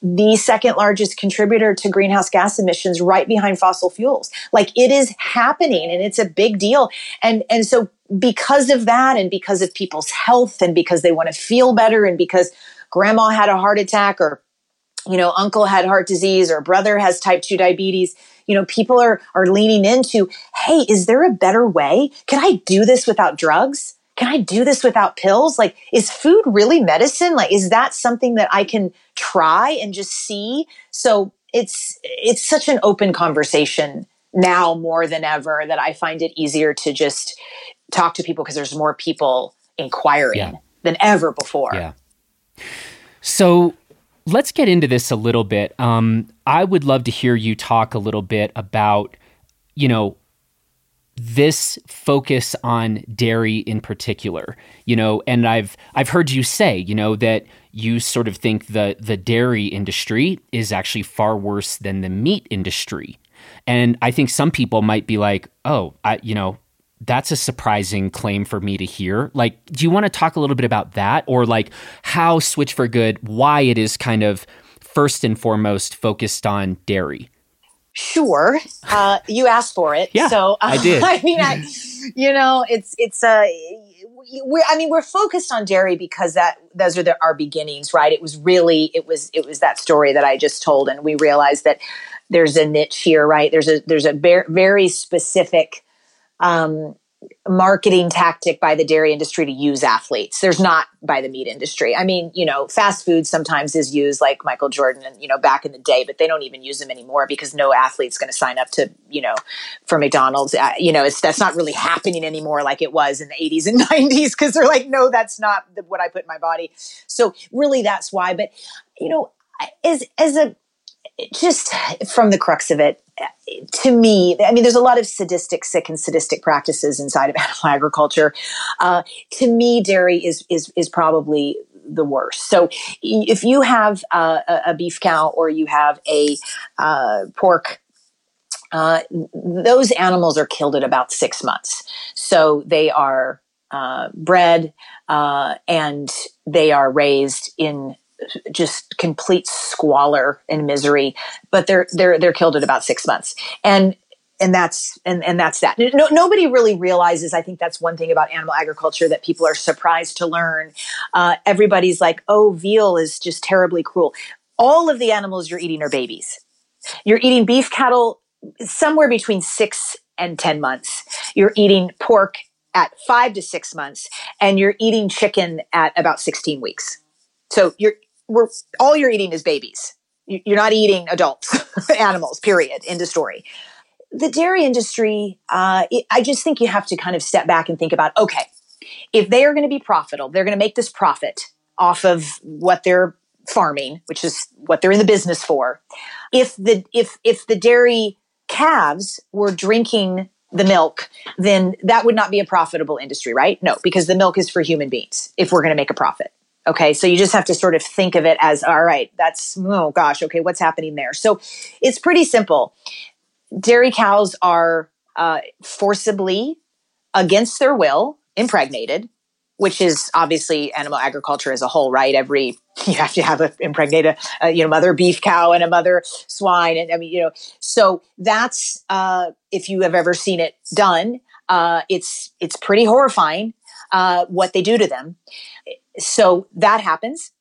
[SPEAKER 2] the second largest contributor to greenhouse gas emissions right behind fossil fuels. Like it is happening and it's a big deal. And, and so because of that and because of people's health and because they want to feel better and because grandma had a heart attack or, you know, uncle had heart disease or brother has type 2 diabetes, you know, people are, are leaning into, hey, is there a better way? Can I do this without drugs? Can I do this without pills? Like, is food really medicine? Like, is that something that I can try and just see? So it's, it's such an open conversation now more than ever that I find it easier to just talk to people because there's more people inquiring yeah. than ever before.
[SPEAKER 1] Yeah. So let's get into this a little bit. Um, I would love to hear you talk a little bit about, you know, this focus on dairy in particular you know and i've i've heard you say you know that you sort of think the the dairy industry is actually far worse than the meat industry. And i think some people might be like oh i you know that's a surprising claim for me to hear. Like do you want to talk a little bit about that? Or like how switch for good why it is kind of first and foremost focused on dairy
[SPEAKER 2] Sure, uh, you asked for it.
[SPEAKER 1] Yeah,
[SPEAKER 2] so
[SPEAKER 1] uh, I did.
[SPEAKER 2] I mean, I, you know, it's it's uh, we're I mean, we're focused on dairy because that those are the, our beginnings, right? It was really it was it was that story that I just told, and we realized that there's a niche here, right? There's a there's a very, very specific um, marketing tactic by the dairy industry to use athletes. There's not by the meat industry. I mean, you know, fast food sometimes is used like Michael Jordan and, you know, back in the day, but they don't even use them anymore because no athlete's going to sign up to, you know, for McDonald's. Uh, you know, it's, that's not really happening anymore like it was in the 80s and 90s because they're like, no, that's not the, what I put in my body. So really that's why. But, you know, as, as a, just from the crux of it, to me, I mean, there's a lot of sadistic, sick, and sadistic practices inside of animal agriculture. Uh, to me, dairy is is is probably the worst. So, if you have a beef cow or you have a uh, pork uh, those animals are killed at about six months. So they are uh, bred uh, and they are raised in just complete squalor and misery, but they're they're they're killed at about six months. And and that's and, and that's that. No, nobody really realizes. I think that's one thing about animal agriculture that people are surprised to learn. Uh, everybody's like, "Oh, veal is just terribly cruel." All of the animals you're eating are babies. You're eating beef cattle somewhere between six and ten months. You're eating pork at five to six months, and you're eating chicken at about sixteen weeks. So you're we're all you're eating is babies. You're not eating adults, animals. Period. End of story the dairy industry, uh, I just think you have to kind of step back and think about okay, if they are going to be profitable, they're going to make this profit off of what they're farming, which is what they're in the business for. If the if if the dairy calves were drinking the milk, then that would not be a profitable industry, right? No, because the milk is for human beings if we're going to make a profit. Okay, so you just have to sort of think of it as all right, that's oh gosh, okay, what's happening there? So it's pretty simple dairy cows are uh, forcibly, against their will, impregnated, which is obviously animal agriculture as a whole, right? Every you have to have a impregnate a, a you know mother beef cow and a mother swine, and I mean you know so that's uh, if you have ever seen it done, uh, it's it's pretty horrifying uh, what they do to them. So that happens.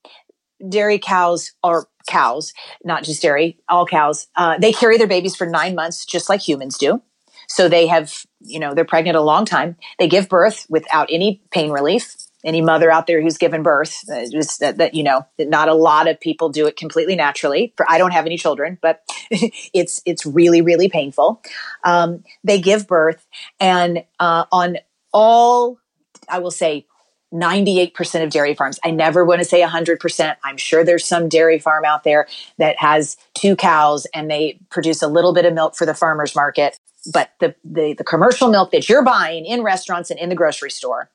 [SPEAKER 2] Dairy cows are cows, not just dairy, all cows, uh, they carry their babies for nine months, just like humans do. So they have, you know, they're pregnant a long time. They give birth without any pain relief. Any mother out there who's given birth, uh, that, that, you know, not a lot of people do it completely naturally. For, I don't have any children, but it's it's really really painful. Um, they give birth, and uh, on all, I will say, 98% of dairy farms. I never want to say 100%. I'm sure there's some dairy farm out there that has two cows and they produce a little bit of milk for the farmer's market. But the, the, the commercial milk that you're buying in restaurants and in the grocery store,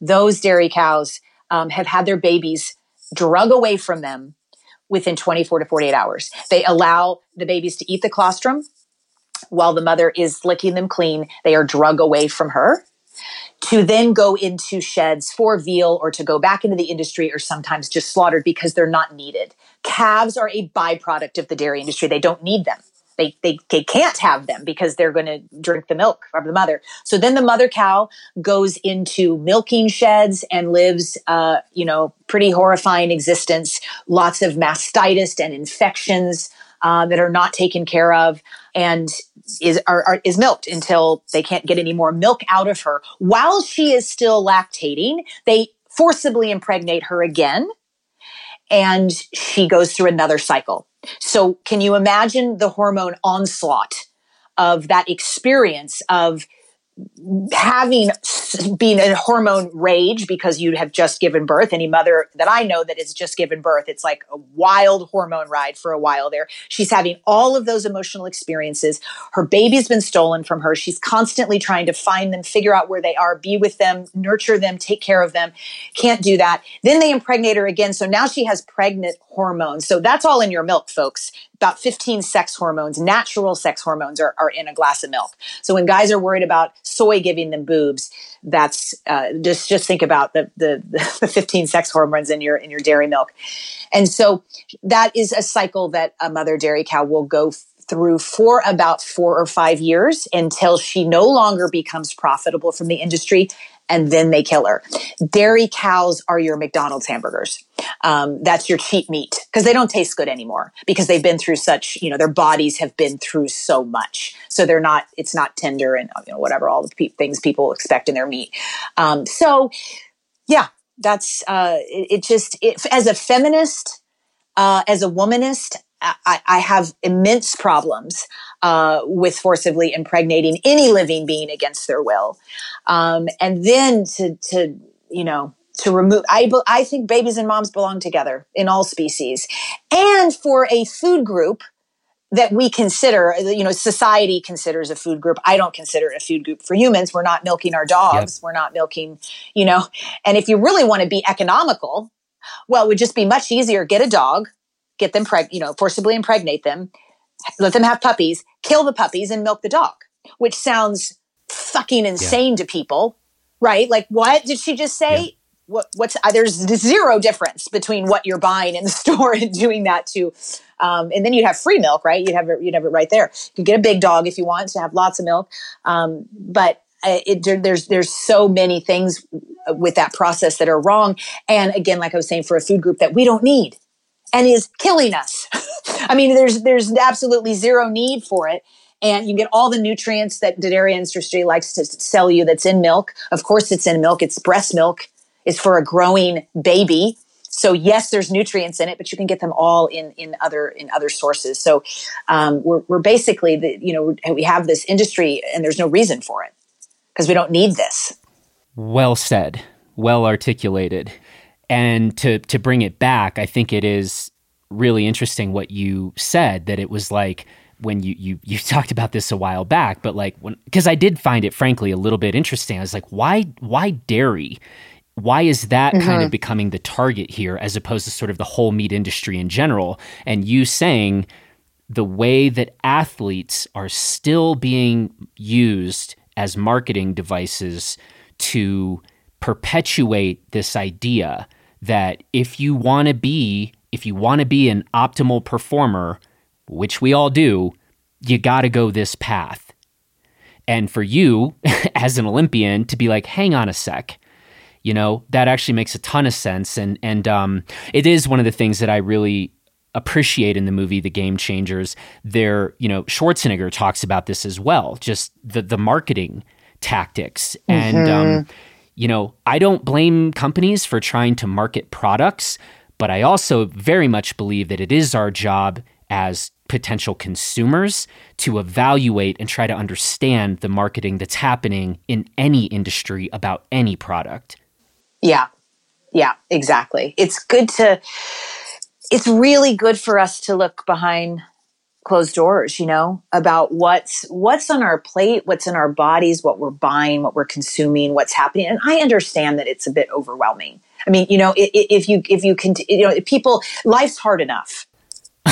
[SPEAKER 2] those dairy cows um, have had their babies drug away from them within 24 to 48 hours. They allow the babies to eat the colostrum while the mother is licking them clean. They are drug away from her to then go into sheds for veal or to go back into the industry or sometimes just slaughtered because they're not needed. Calves are a byproduct of the dairy industry. They don't need them. They, they, they can't have them because they're going to drink the milk of the mother. So then the mother cow goes into milking sheds and lives, uh, you know, pretty horrifying existence. Lots of mastitis and infections uh, that are not taken care of. And is are, are, is milked until they can't get any more milk out of her. While she is still lactating, they forcibly impregnate her again, and she goes through another cycle. So, can you imagine the hormone onslaught of that experience of having been a hormone rage because you have just given birth. Any mother that i know that has just given birth it's like a wild hormone ride for a while there. She's having all of those emotional experiences. Her baby's been stolen from her. She's constantly trying to find them figure out where they are be with them nurture them take care of them. Can't do that. Then they impregnate her again. So now she has pregnant hormones. So that's all in your milk folks about 15 sex hormones, natural sex hormones are, are in a glass of milk. So when guys are worried about soy giving them boobs, that's uh, just just think about the, the the 15 sex hormones in your in your dairy milk. And so that is a cycle that a mother dairy cow will go through for about four or five years until she no longer becomes profitable from the industry and then they kill her. Dairy cows are your McDonald's hamburgers. Um, that's your cheap meat because they don't taste good anymore because they've been through such, you know, their bodies have been through so much. So they're not, it's not tender and, you know, whatever, all the pe- things people expect in their meat. Um, so yeah, that's, uh, it, it just, it, as a feminist, uh, as a womanist, I, I, have immense problems uh, with forcibly impregnating any living being against their will, um, and then to to you know to remove. I I think babies and moms belong together in all species, and for a food group that we consider, you know, society considers a food group. I don't consider it a food group for humans. We're not milking our dogs. Yep. We're not milking, you know. And if you really want to be economical, well, it would just be much easier get a dog get them preg, you know, forcibly impregnate them, let them have puppies, kill the puppies and milk the dog, which sounds fucking insane yeah. to people, right? Like, what did she just say? Yeah. What, what's uh, there's zero difference between what you're buying in the store and doing that to um, and then you'd have free milk right you'd have it you'd have it right there you could get a big dog if you want to have lots of milk um, but uh, it, there's there's so many things with that process that are wrong and again like i was saying for a food group that we don't need and is killing us i mean there's there's absolutely zero need for it and you get all the nutrients that dairy industry likes to sell you that's in milk. Of course, it's in milk. It's breast milk. It's for a growing baby. So yes, there's nutrients in it, but you can get them all in in other in other sources. So um, we're we're basically the you know we have this industry, and there's no reason for it because we don't need this.
[SPEAKER 1] Well said. Well articulated. And to to bring it back, I think it is really interesting what you said that it was like when you you you talked about this a while back, but like when because I did find it frankly a little bit interesting. I was like, why why dairy? Why is that mm-hmm. kind of becoming the target here as opposed to sort of the whole meat industry in general? And you saying the way that athletes are still being used as marketing devices to perpetuate this idea that if you want to be if you want to be an optimal performer which we all do, you got to go this path. And for you, as an Olympian, to be like, hang on a sec, you know, that actually makes a ton of sense. And and um, it is one of the things that I really appreciate in the movie The Game Changers. There, you know, Schwarzenegger talks about this as well, just the the marketing tactics. Mm-hmm. And um, you know, I don't blame companies for trying to market products, but I also very much believe that it is our job as potential consumers to evaluate and try to understand the marketing that's happening in any industry about any product.
[SPEAKER 2] Yeah. Yeah, exactly. It's good to it's really good for us to look behind closed doors, you know, about what's what's on our plate, what's in our bodies, what we're buying, what we're consuming, what's happening. And I understand that it's a bit overwhelming. I mean, you know, if you if you can, you know, people, life's hard enough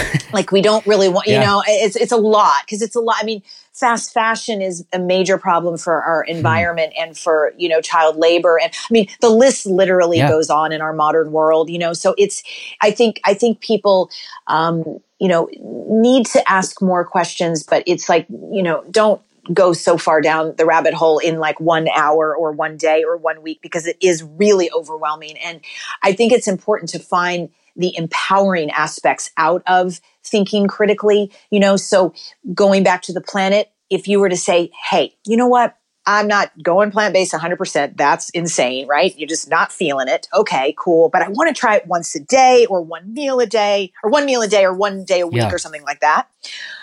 [SPEAKER 2] like we don't really want, you yeah. know, it's, it's a lot because it's a lot. I mean, fast fashion is a major problem for our hmm. environment mm. and for, you know, child labor. And I mean, the list literally yeah. goes on in our modern world, you know, so it's, I think, I think people, um, you know, need to ask more questions, but it's like, you know, don't, go so far down the rabbit hole in like one hour or one day or one week because it is really overwhelming. And I think it's important to find the empowering aspects out of thinking critically, you know, so going back to the planet, if you were to say, Hey, you know what? I'm not going plant based 100%. That's insane, right? You're just not feeling it. Okay, cool. But I want to try it once a day or one meal a day or one meal a day or one day a week yeah. or something like that.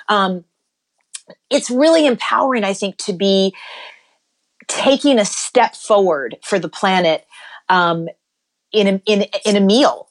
[SPEAKER 2] Um, it's really empowering, I think, to be taking a step forward for the planet um, in, a, in, in a meal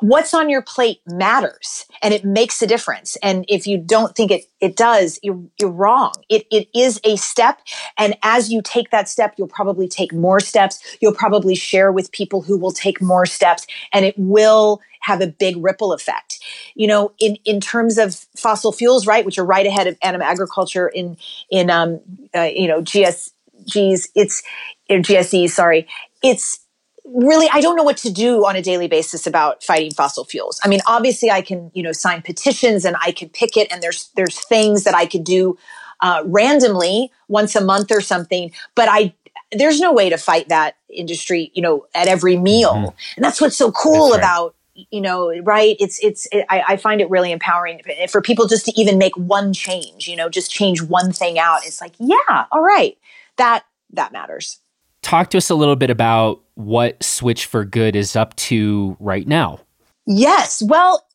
[SPEAKER 2] what's on your plate matters and it makes a difference. And if you don't think it, it does, you're, you're wrong. It, it is a step. And as you take that step, you'll probably take more steps. You'll probably share with people who will take more steps and it will have a big ripple effect. You know, in, in terms of fossil fuels, right, which are right ahead of animal agriculture in, in, um, uh, you know, GSGs, it's, GSE, sorry, it's, really i don't know what to do on a daily basis about fighting fossil fuels. I mean obviously i can you know sign petitions and i can picket and there's there's things that i could do uh, randomly once a month or something but i there's no way to fight that industry you know at every meal. Mm-hmm. and that's what's so cool right. about you know right? It's it's it, I, I find it really empowering for people just to even make one change you know just change one thing out. It's like yeah all right that that matters.
[SPEAKER 1] Talk to us a little bit about what Switch for Good is up to right now.
[SPEAKER 2] Yes. Well,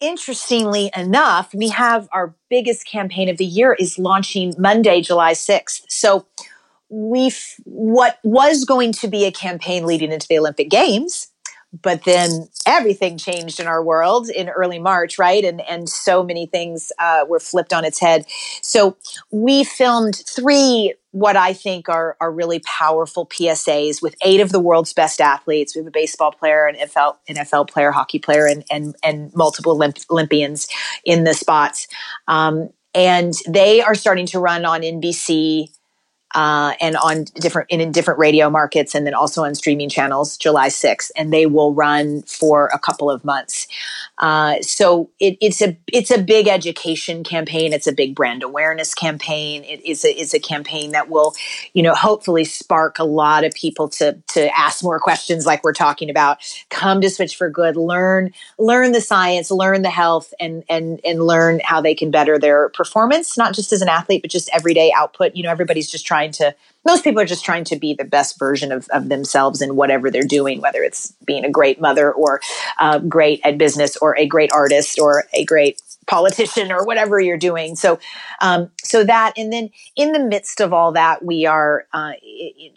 [SPEAKER 2] interestingly enough, we have our biggest campaign of the year is launching Monday, July 6th. So we what was going to be a campaign leading into the Olympic Games but then everything changed in our world in early March, right? And and so many things uh, were flipped on its head. So we filmed three what I think are, are really powerful PSAs with eight of the world's best athletes. We have a baseball player, an NFL, NFL player, hockey player, and, and, and multiple Olymp- Olympians in the spots. Um, and they are starting to run on NBC uh, and on different in, different radio markets, and then also on streaming channels. July 6th, and they will run for a couple of months. Uh, so it, it's a it's a big education campaign. It's a big brand awareness campaign. It is a, is a campaign that will, you know, hopefully spark a lot of people to to ask more questions, like we're talking about. Come to Switch for Good, learn learn the science, learn the health, and and and learn how they can better their performance, not just as an athlete, but just everyday output. You know, everybody's just trying to most people are just trying to be the best version of, of themselves in whatever they're doing, whether it's being a great mother or uh, great at business or a great artist or a great politician or whatever you're doing. So, um, so that, and then in the midst of all that, we are uh,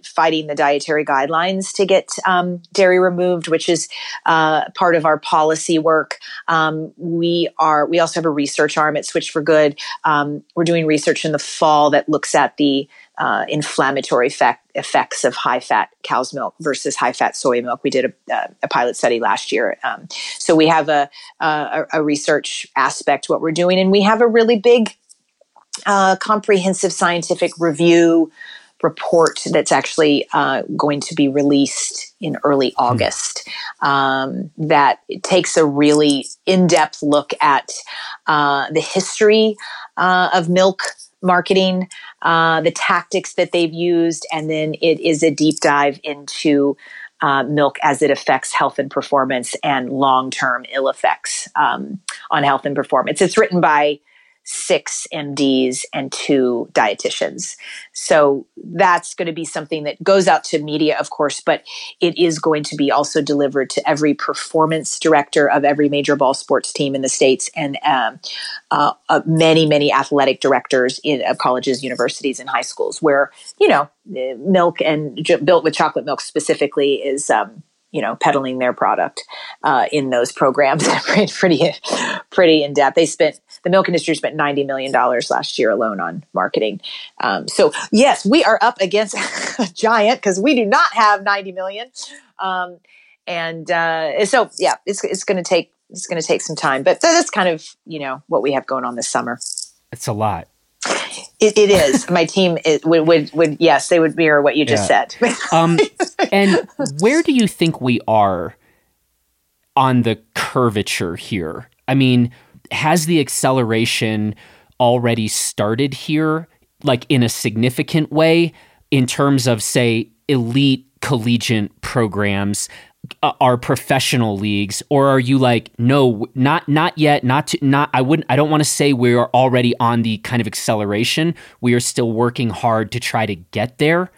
[SPEAKER 2] fighting the dietary guidelines to get um, dairy removed, which is uh, part of our policy work. Um, we are. We also have a research arm at Switch for Good. Um, we're doing research in the fall that looks at the uh, inflammatory effect, effects of high fat cow's milk versus high fat soy milk. We did a, a pilot study last year. Um, so we have a, a, a, research aspect what we're doing, and we have a really big, uh, comprehensive scientific review report that's actually uh, going to be released in early hmm. August um, that takes a really in depth look at uh, the history uh, of milk marketing, uh, the tactics that they've used, and then it is a deep dive into uh, milk as it affects health and performance and long term ill effects um, on health and performance. It's written by six MDs and two dietitians. So that's going to be something that goes out to media, of course, but it is going to be also delivered to every performance director of every major ball sports team in the States and um, uh, uh, many, many athletic directors in of colleges, universities, and high schools where, you know, milk and j- built with chocolate milk specifically is. Um, you know, peddling their product uh, in those programs pretty, pretty in depth. They spent the milk industry spent $90 million last year alone on marketing. Um, so yes, we are up against a giant because we do not have 90 million. Um, and uh, so, yeah, it's, it's going to take, it's going to take some time, but that's kind of, you know, what we have going on this summer.
[SPEAKER 1] It's a lot.
[SPEAKER 2] It, it is. My team is, would, would, would, yes, they would mirror what you just yeah. said.
[SPEAKER 1] um, and where do you think we are on the curvature here? I mean, has the acceleration already started here, like in a significant way, in terms of, say, elite collegiate programs? Uh, are professional leagues or are you like no not not yet not to not i wouldn't i don't want to say we are already on the kind of acceleration we are still working hard to try to get there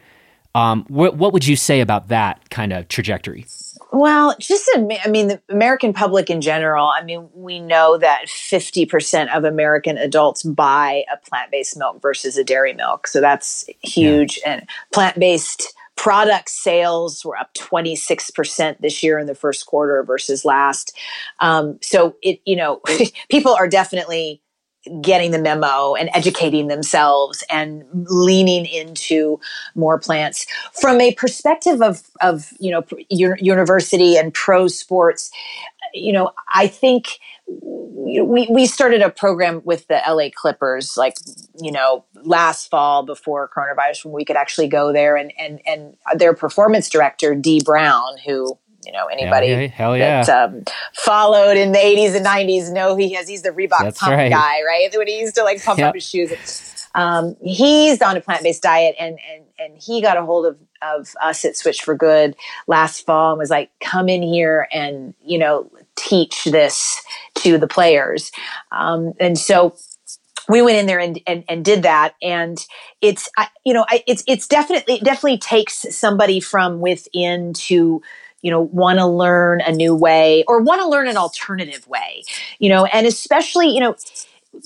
[SPEAKER 1] um, what, what would you say about that kind of trajectory
[SPEAKER 2] well, just, I mean, the American public in general, I mean, we know that 50% of American adults buy a plant based milk versus a dairy milk. So that's huge. Yeah. And plant based product sales were up 26% this year in the first quarter versus last. Um, so it, you know, people are definitely getting the memo and educating themselves and leaning into more plants from a perspective of of you know university and pro sports you know i think we, we started a program with the LA Clippers, like, you know, last fall before coronavirus when we could actually go there and, and, and their performance director, Dee Brown, who you know anybody
[SPEAKER 1] hell yeah, hell yeah. that um,
[SPEAKER 2] followed in the 80s and 90s know he has he's the Reebok That's pump right. guy right when he used to like pump yep. up his shoes um, he's on a plant-based diet and and and he got a hold of of us at Switch for Good last fall and was like come in here and you know teach this to the players. Um, and so we went in there and, and, and did that. And it's I, you know I, it's it's definitely it definitely takes somebody from within to you know, want to learn a new way or want to learn an alternative way, you know, and especially, you know,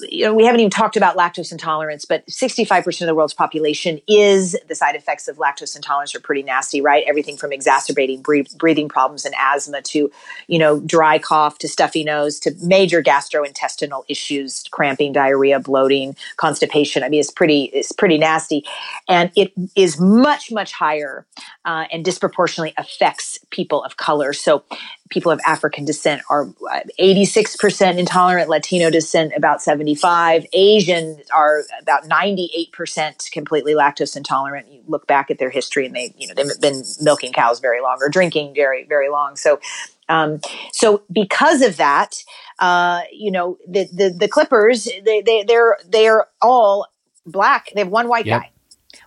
[SPEAKER 2] you know, we haven't even talked about lactose intolerance, but 65% of the world's population is the side effects of lactose intolerance are pretty nasty, right? Everything from exacerbating breathing problems and asthma to, you know, dry cough to stuffy nose to major gastrointestinal issues, cramping, diarrhea, bloating, constipation. I mean, it's pretty, it's pretty nasty. And it is much, much higher uh, and disproportionately affects people of color. So people of African descent are 86% intolerant, Latino descent about 75, Asian are about 98% completely lactose intolerant. You look back at their history and they, you know, they've been milking cows very long or drinking very, very long. So, um, so because of that, uh, you know, the, the, the Clippers, they, they, they're, they are all black. They have one white yep. guy,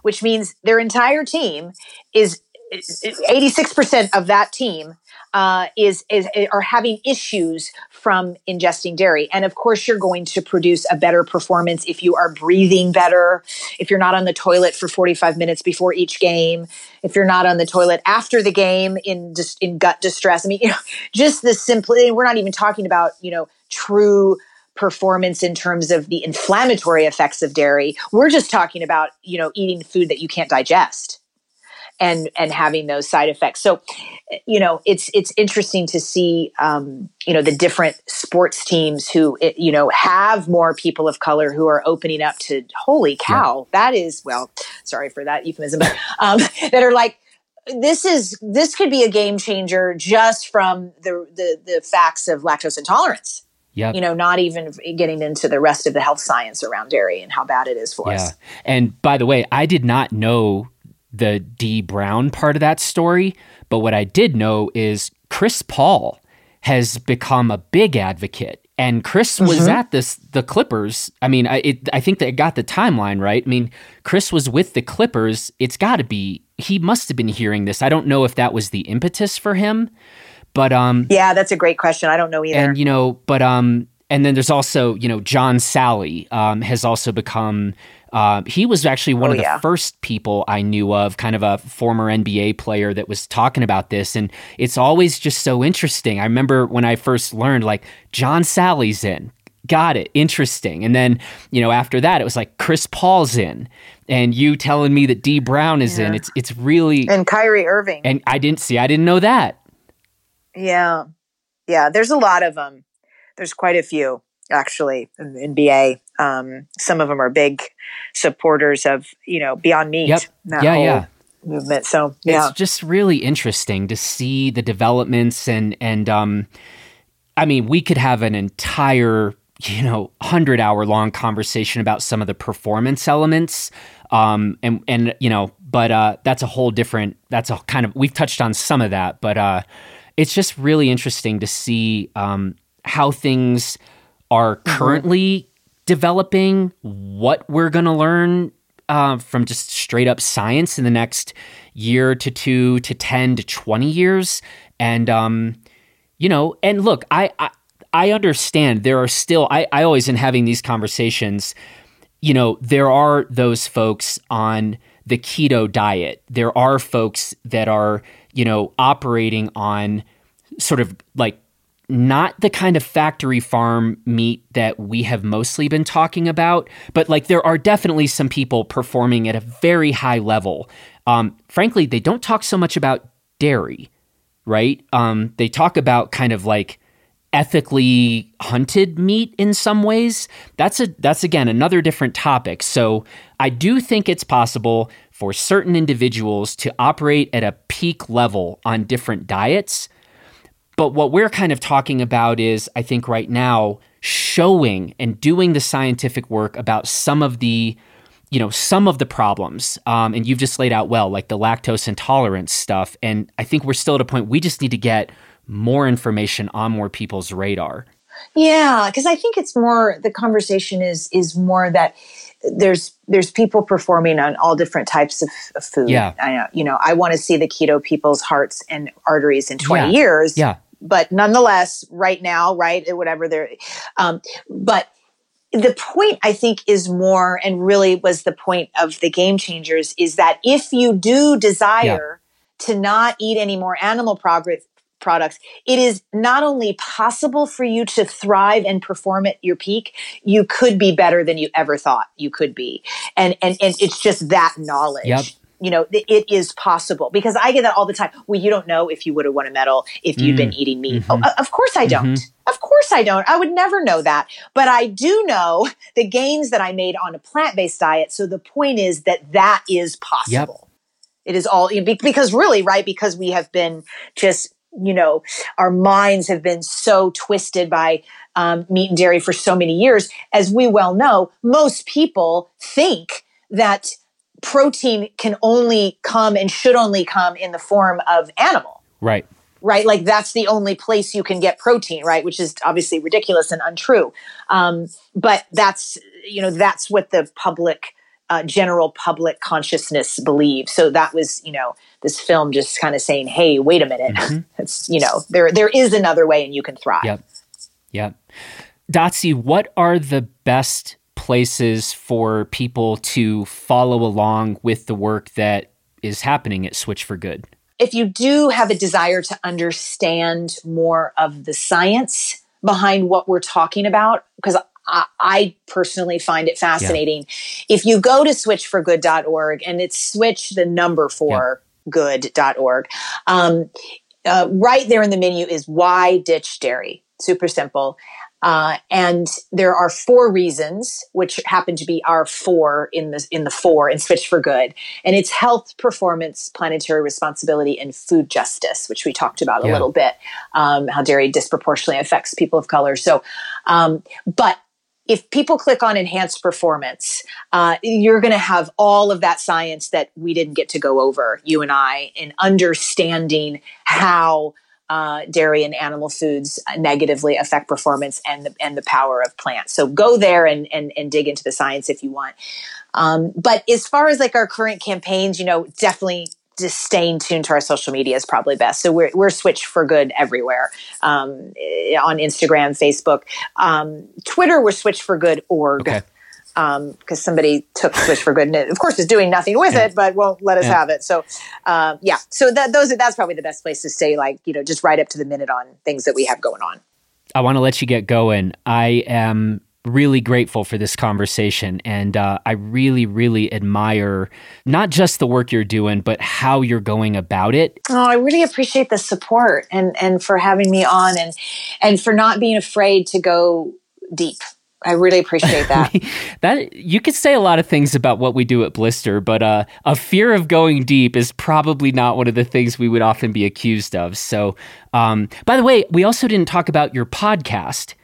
[SPEAKER 2] which means their entire team is 86% of that team uh, is, is are having issues from ingesting dairy. And of course, you're going to produce a better performance if you are breathing better, if you're not on the toilet for 45 minutes before each game, if you're not on the toilet after the game in just in gut distress. I mean, you know, just the simply. We're not even talking about you know true performance in terms of the inflammatory effects of dairy. We're just talking about you know eating food that you can't digest and and having those side effects. So, you know, it's it's interesting to see, um, you know, the different sports teams who you know have more people of color who are opening up to. Holy cow, yeah. that is well. Sorry for that euphemism, but um, that are like this is this could be a game changer just from the the, the facts of lactose intolerance.
[SPEAKER 1] Yeah.
[SPEAKER 2] You know, not even getting into the rest of the health science around dairy and how bad it is for yeah. us.
[SPEAKER 1] And by the way, I did not know the Dee Brown part of that story. But what I did know is Chris Paul has become a big advocate. And Chris was mm-hmm. at this the Clippers. I mean, I it, I think they got the timeline right. I mean, Chris was with the Clippers. It's got to be he must have been hearing this. I don't know if that was the impetus for him, but um,
[SPEAKER 2] yeah, that's a great question. I don't know either.
[SPEAKER 1] And you know, but um, and then there's also you know John Salley um has also become uh, he was actually one oh, of the yeah. first people I knew of, kind of a former NBA player that was talking about this. And it's always just so interesting. I remember when I first learned, like, John Salley's in. Got it. Interesting. And then, you know, after that, it was like Chris Paul's in. And you telling me that Dee Brown is yeah. in. It's it's really
[SPEAKER 2] And Kyrie Irving.
[SPEAKER 1] And I didn't see, I didn't know that.
[SPEAKER 2] Yeah. Yeah. There's a lot of them. There's quite a few actually in NBA. Um, some of them are big supporters of you know Beyond Meat.
[SPEAKER 1] Yep. Yeah, yeah.
[SPEAKER 2] Movement. So yeah,
[SPEAKER 1] it's just really interesting to see the developments and and um, I mean, we could have an entire you know hundred hour long conversation about some of the performance elements. Um, and and you know, but uh, that's a whole different. That's a kind of we've touched on some of that, but uh, it's just really interesting to see um, how things are mm-hmm. currently developing what we're going to learn uh, from just straight up science in the next year to two to 10 to 20 years. And, um, you know, and look, I, I, I understand there are still, I, I always, in having these conversations, you know, there are those folks on the keto diet. There are folks that are, you know, operating on sort of like not the kind of factory farm meat that we have mostly been talking about, but like there are definitely some people performing at a very high level. Um, frankly, they don't talk so much about dairy, right? Um, they talk about kind of like ethically hunted meat in some ways. That's a that's again another different topic. So I do think it's possible for certain individuals to operate at a peak level on different diets but what we're kind of talking about is, I think right now, showing and doing the scientific work about some of the you know some of the problems. Um, and you've just laid out well like the lactose intolerance stuff. And i think we're still at a point we just need to get more information on more people's radar.
[SPEAKER 2] Yeah because i think it's more the conversation is is more that there's there's people performing on all different types of, of food.
[SPEAKER 1] Yeah.
[SPEAKER 2] I you know i want to see the keto people's hearts and arteries in 20
[SPEAKER 1] yeah.
[SPEAKER 2] years.
[SPEAKER 1] Yeah
[SPEAKER 2] but nonetheless, right now, right, whatever they're, um, but the point I think is more, and really was the point of the game changers, is that if you do desire yeah. to not eat any more animal products, it is not only possible for you to thrive and perform at your peak, you could be better than you ever thought you could be. And and, and it's just that knowledge.
[SPEAKER 1] Yep
[SPEAKER 2] you know, it is possible because I get that all the time. Well, you don't know if you would have won a medal if you'd mm. been eating meat. Mm-hmm. Oh, of course I don't. Mm-hmm. Of course I don't. I would never know that. But I do know the gains that I made on a plant based diet. So the point is that that is possible. Yep. It is all because really, right? Because we have been just, you know, our minds have been so twisted by um, meat and dairy for so many years. As we well know, most people think that protein can only come and should only come in the form of animal.
[SPEAKER 1] Right.
[SPEAKER 2] Right. Like that's the only place you can get protein, right? Which is obviously ridiculous and untrue. Um, but that's, you know, that's what the public, uh, general public consciousness believes. So that was, you know, this film just kind of saying, Hey, wait a minute. Mm-hmm. it's, you know, there, there is another way and you can thrive.
[SPEAKER 1] Yep. Yep. Dotsie, what are the best places for people to follow along with the work that is happening at Switch for Good?
[SPEAKER 2] If you do have a desire to understand more of the science behind what we're talking about, because I, I personally find it fascinating. Yeah. If you go to switchforgood.org and it's switch the number for yeah. good.org, um, uh, right there in the menu is why ditch dairy. Super simple. Uh, and there are four reasons, which happen to be our four in the in the four in Switch for Good, and it's health, performance, planetary responsibility, and food justice, which we talked about yeah. a little bit. Um, how dairy disproportionately affects people of color. So, um, but if people click on enhanced performance, uh, you're going to have all of that science that we didn't get to go over, you and I, in understanding how uh, dairy and animal foods negatively affect performance and the, and the power of plants. So go there and, and, and dig into the science if you want. Um, but as far as like our current campaigns, you know, definitely just staying tuned to our social media is probably best. So we're, we're switched for good everywhere um, on Instagram, Facebook, um, Twitter. We're switched for good org. Okay because um, somebody took Switch for Good and it, of course, is doing nothing with yeah. it, but won't let us yeah. have it. So, um, yeah, so that those that's probably the best place to stay, like you know, just right up to the minute on things that we have going on.
[SPEAKER 1] I want to let you get going. I am really grateful for this conversation, and uh, I really, really admire not just the work you're doing, but how you're going about it.
[SPEAKER 2] Oh, I really appreciate the support and and for having me on, and and for not being afraid to go deep I really appreciate that.
[SPEAKER 1] that you could say a lot of things about what we do at Blister, but uh, a fear of going deep is probably not one of the things we would often be accused of. So, um, by the way, we also didn't talk about your podcast.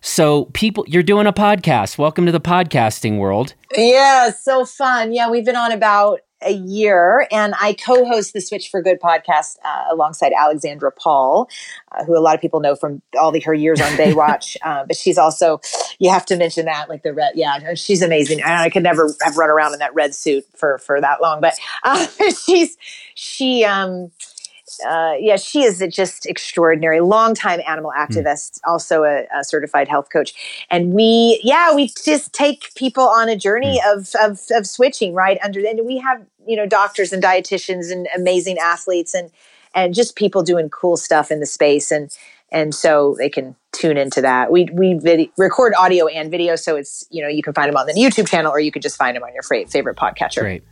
[SPEAKER 1] So, people, you're doing a podcast. Welcome to the podcasting world.
[SPEAKER 2] Yeah, so fun. Yeah, we've been on about a year, and I co-host the Switch for Good podcast uh, alongside Alexandra Paul, uh, who a lot of people know from all the, her years on Baywatch. uh, but she's also, you have to mention that, like the red, yeah, she's amazing. I could never have run around in that red suit for for that long, but uh, she's she um uh, yeah, she is just extraordinary. Longtime animal hmm. activist, mm. also a, a, certified health coach. And we, yeah, we just take people on a journey mm. of, of, of switching right under. And we have you know doctors and dietitians and amazing athletes and and just people doing cool stuff in the space and and so they can tune into that. We we record audio and video, so it's you know you can find them on the YouTube channel or you could just find them on your favorite podcatcher.
[SPEAKER 1] Great,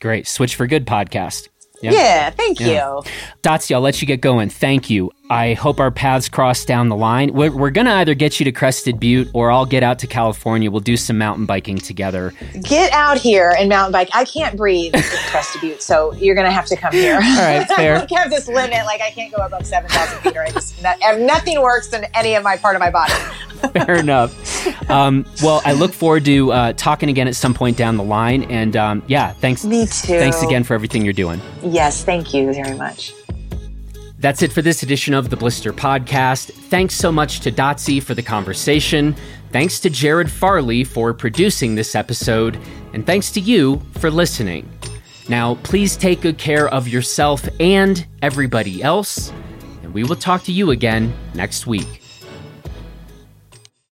[SPEAKER 1] great. Switch for Good podcast.
[SPEAKER 2] Yeah, yeah thank yeah. you.
[SPEAKER 1] Dotsie, I'll let you get going. Thank you. I hope our paths cross down the line. We're, we're going to either get you to Crested Butte or I'll get out to California. We'll do some mountain biking together.
[SPEAKER 2] Get out here and mountain bike. I can't breathe in Crested Butte, so you're going to have to come here. All
[SPEAKER 1] right, fair.
[SPEAKER 2] I have this limit. Like, I can't go above 7,000 feet or nothing works in any of my part of my body.
[SPEAKER 1] fair enough. Um, well, I look forward to uh, talking again at some point down the line. And um, yeah, thanks.
[SPEAKER 2] Me too.
[SPEAKER 1] Thanks again for everything you're doing.
[SPEAKER 2] Yes, thank you very much.
[SPEAKER 1] That's it for this edition of the Blister Podcast. Thanks so much to Dotsie for the conversation. Thanks to Jared Farley for producing this episode. And thanks to you for listening. Now, please take good care of yourself and everybody else. And we will talk to you again next week.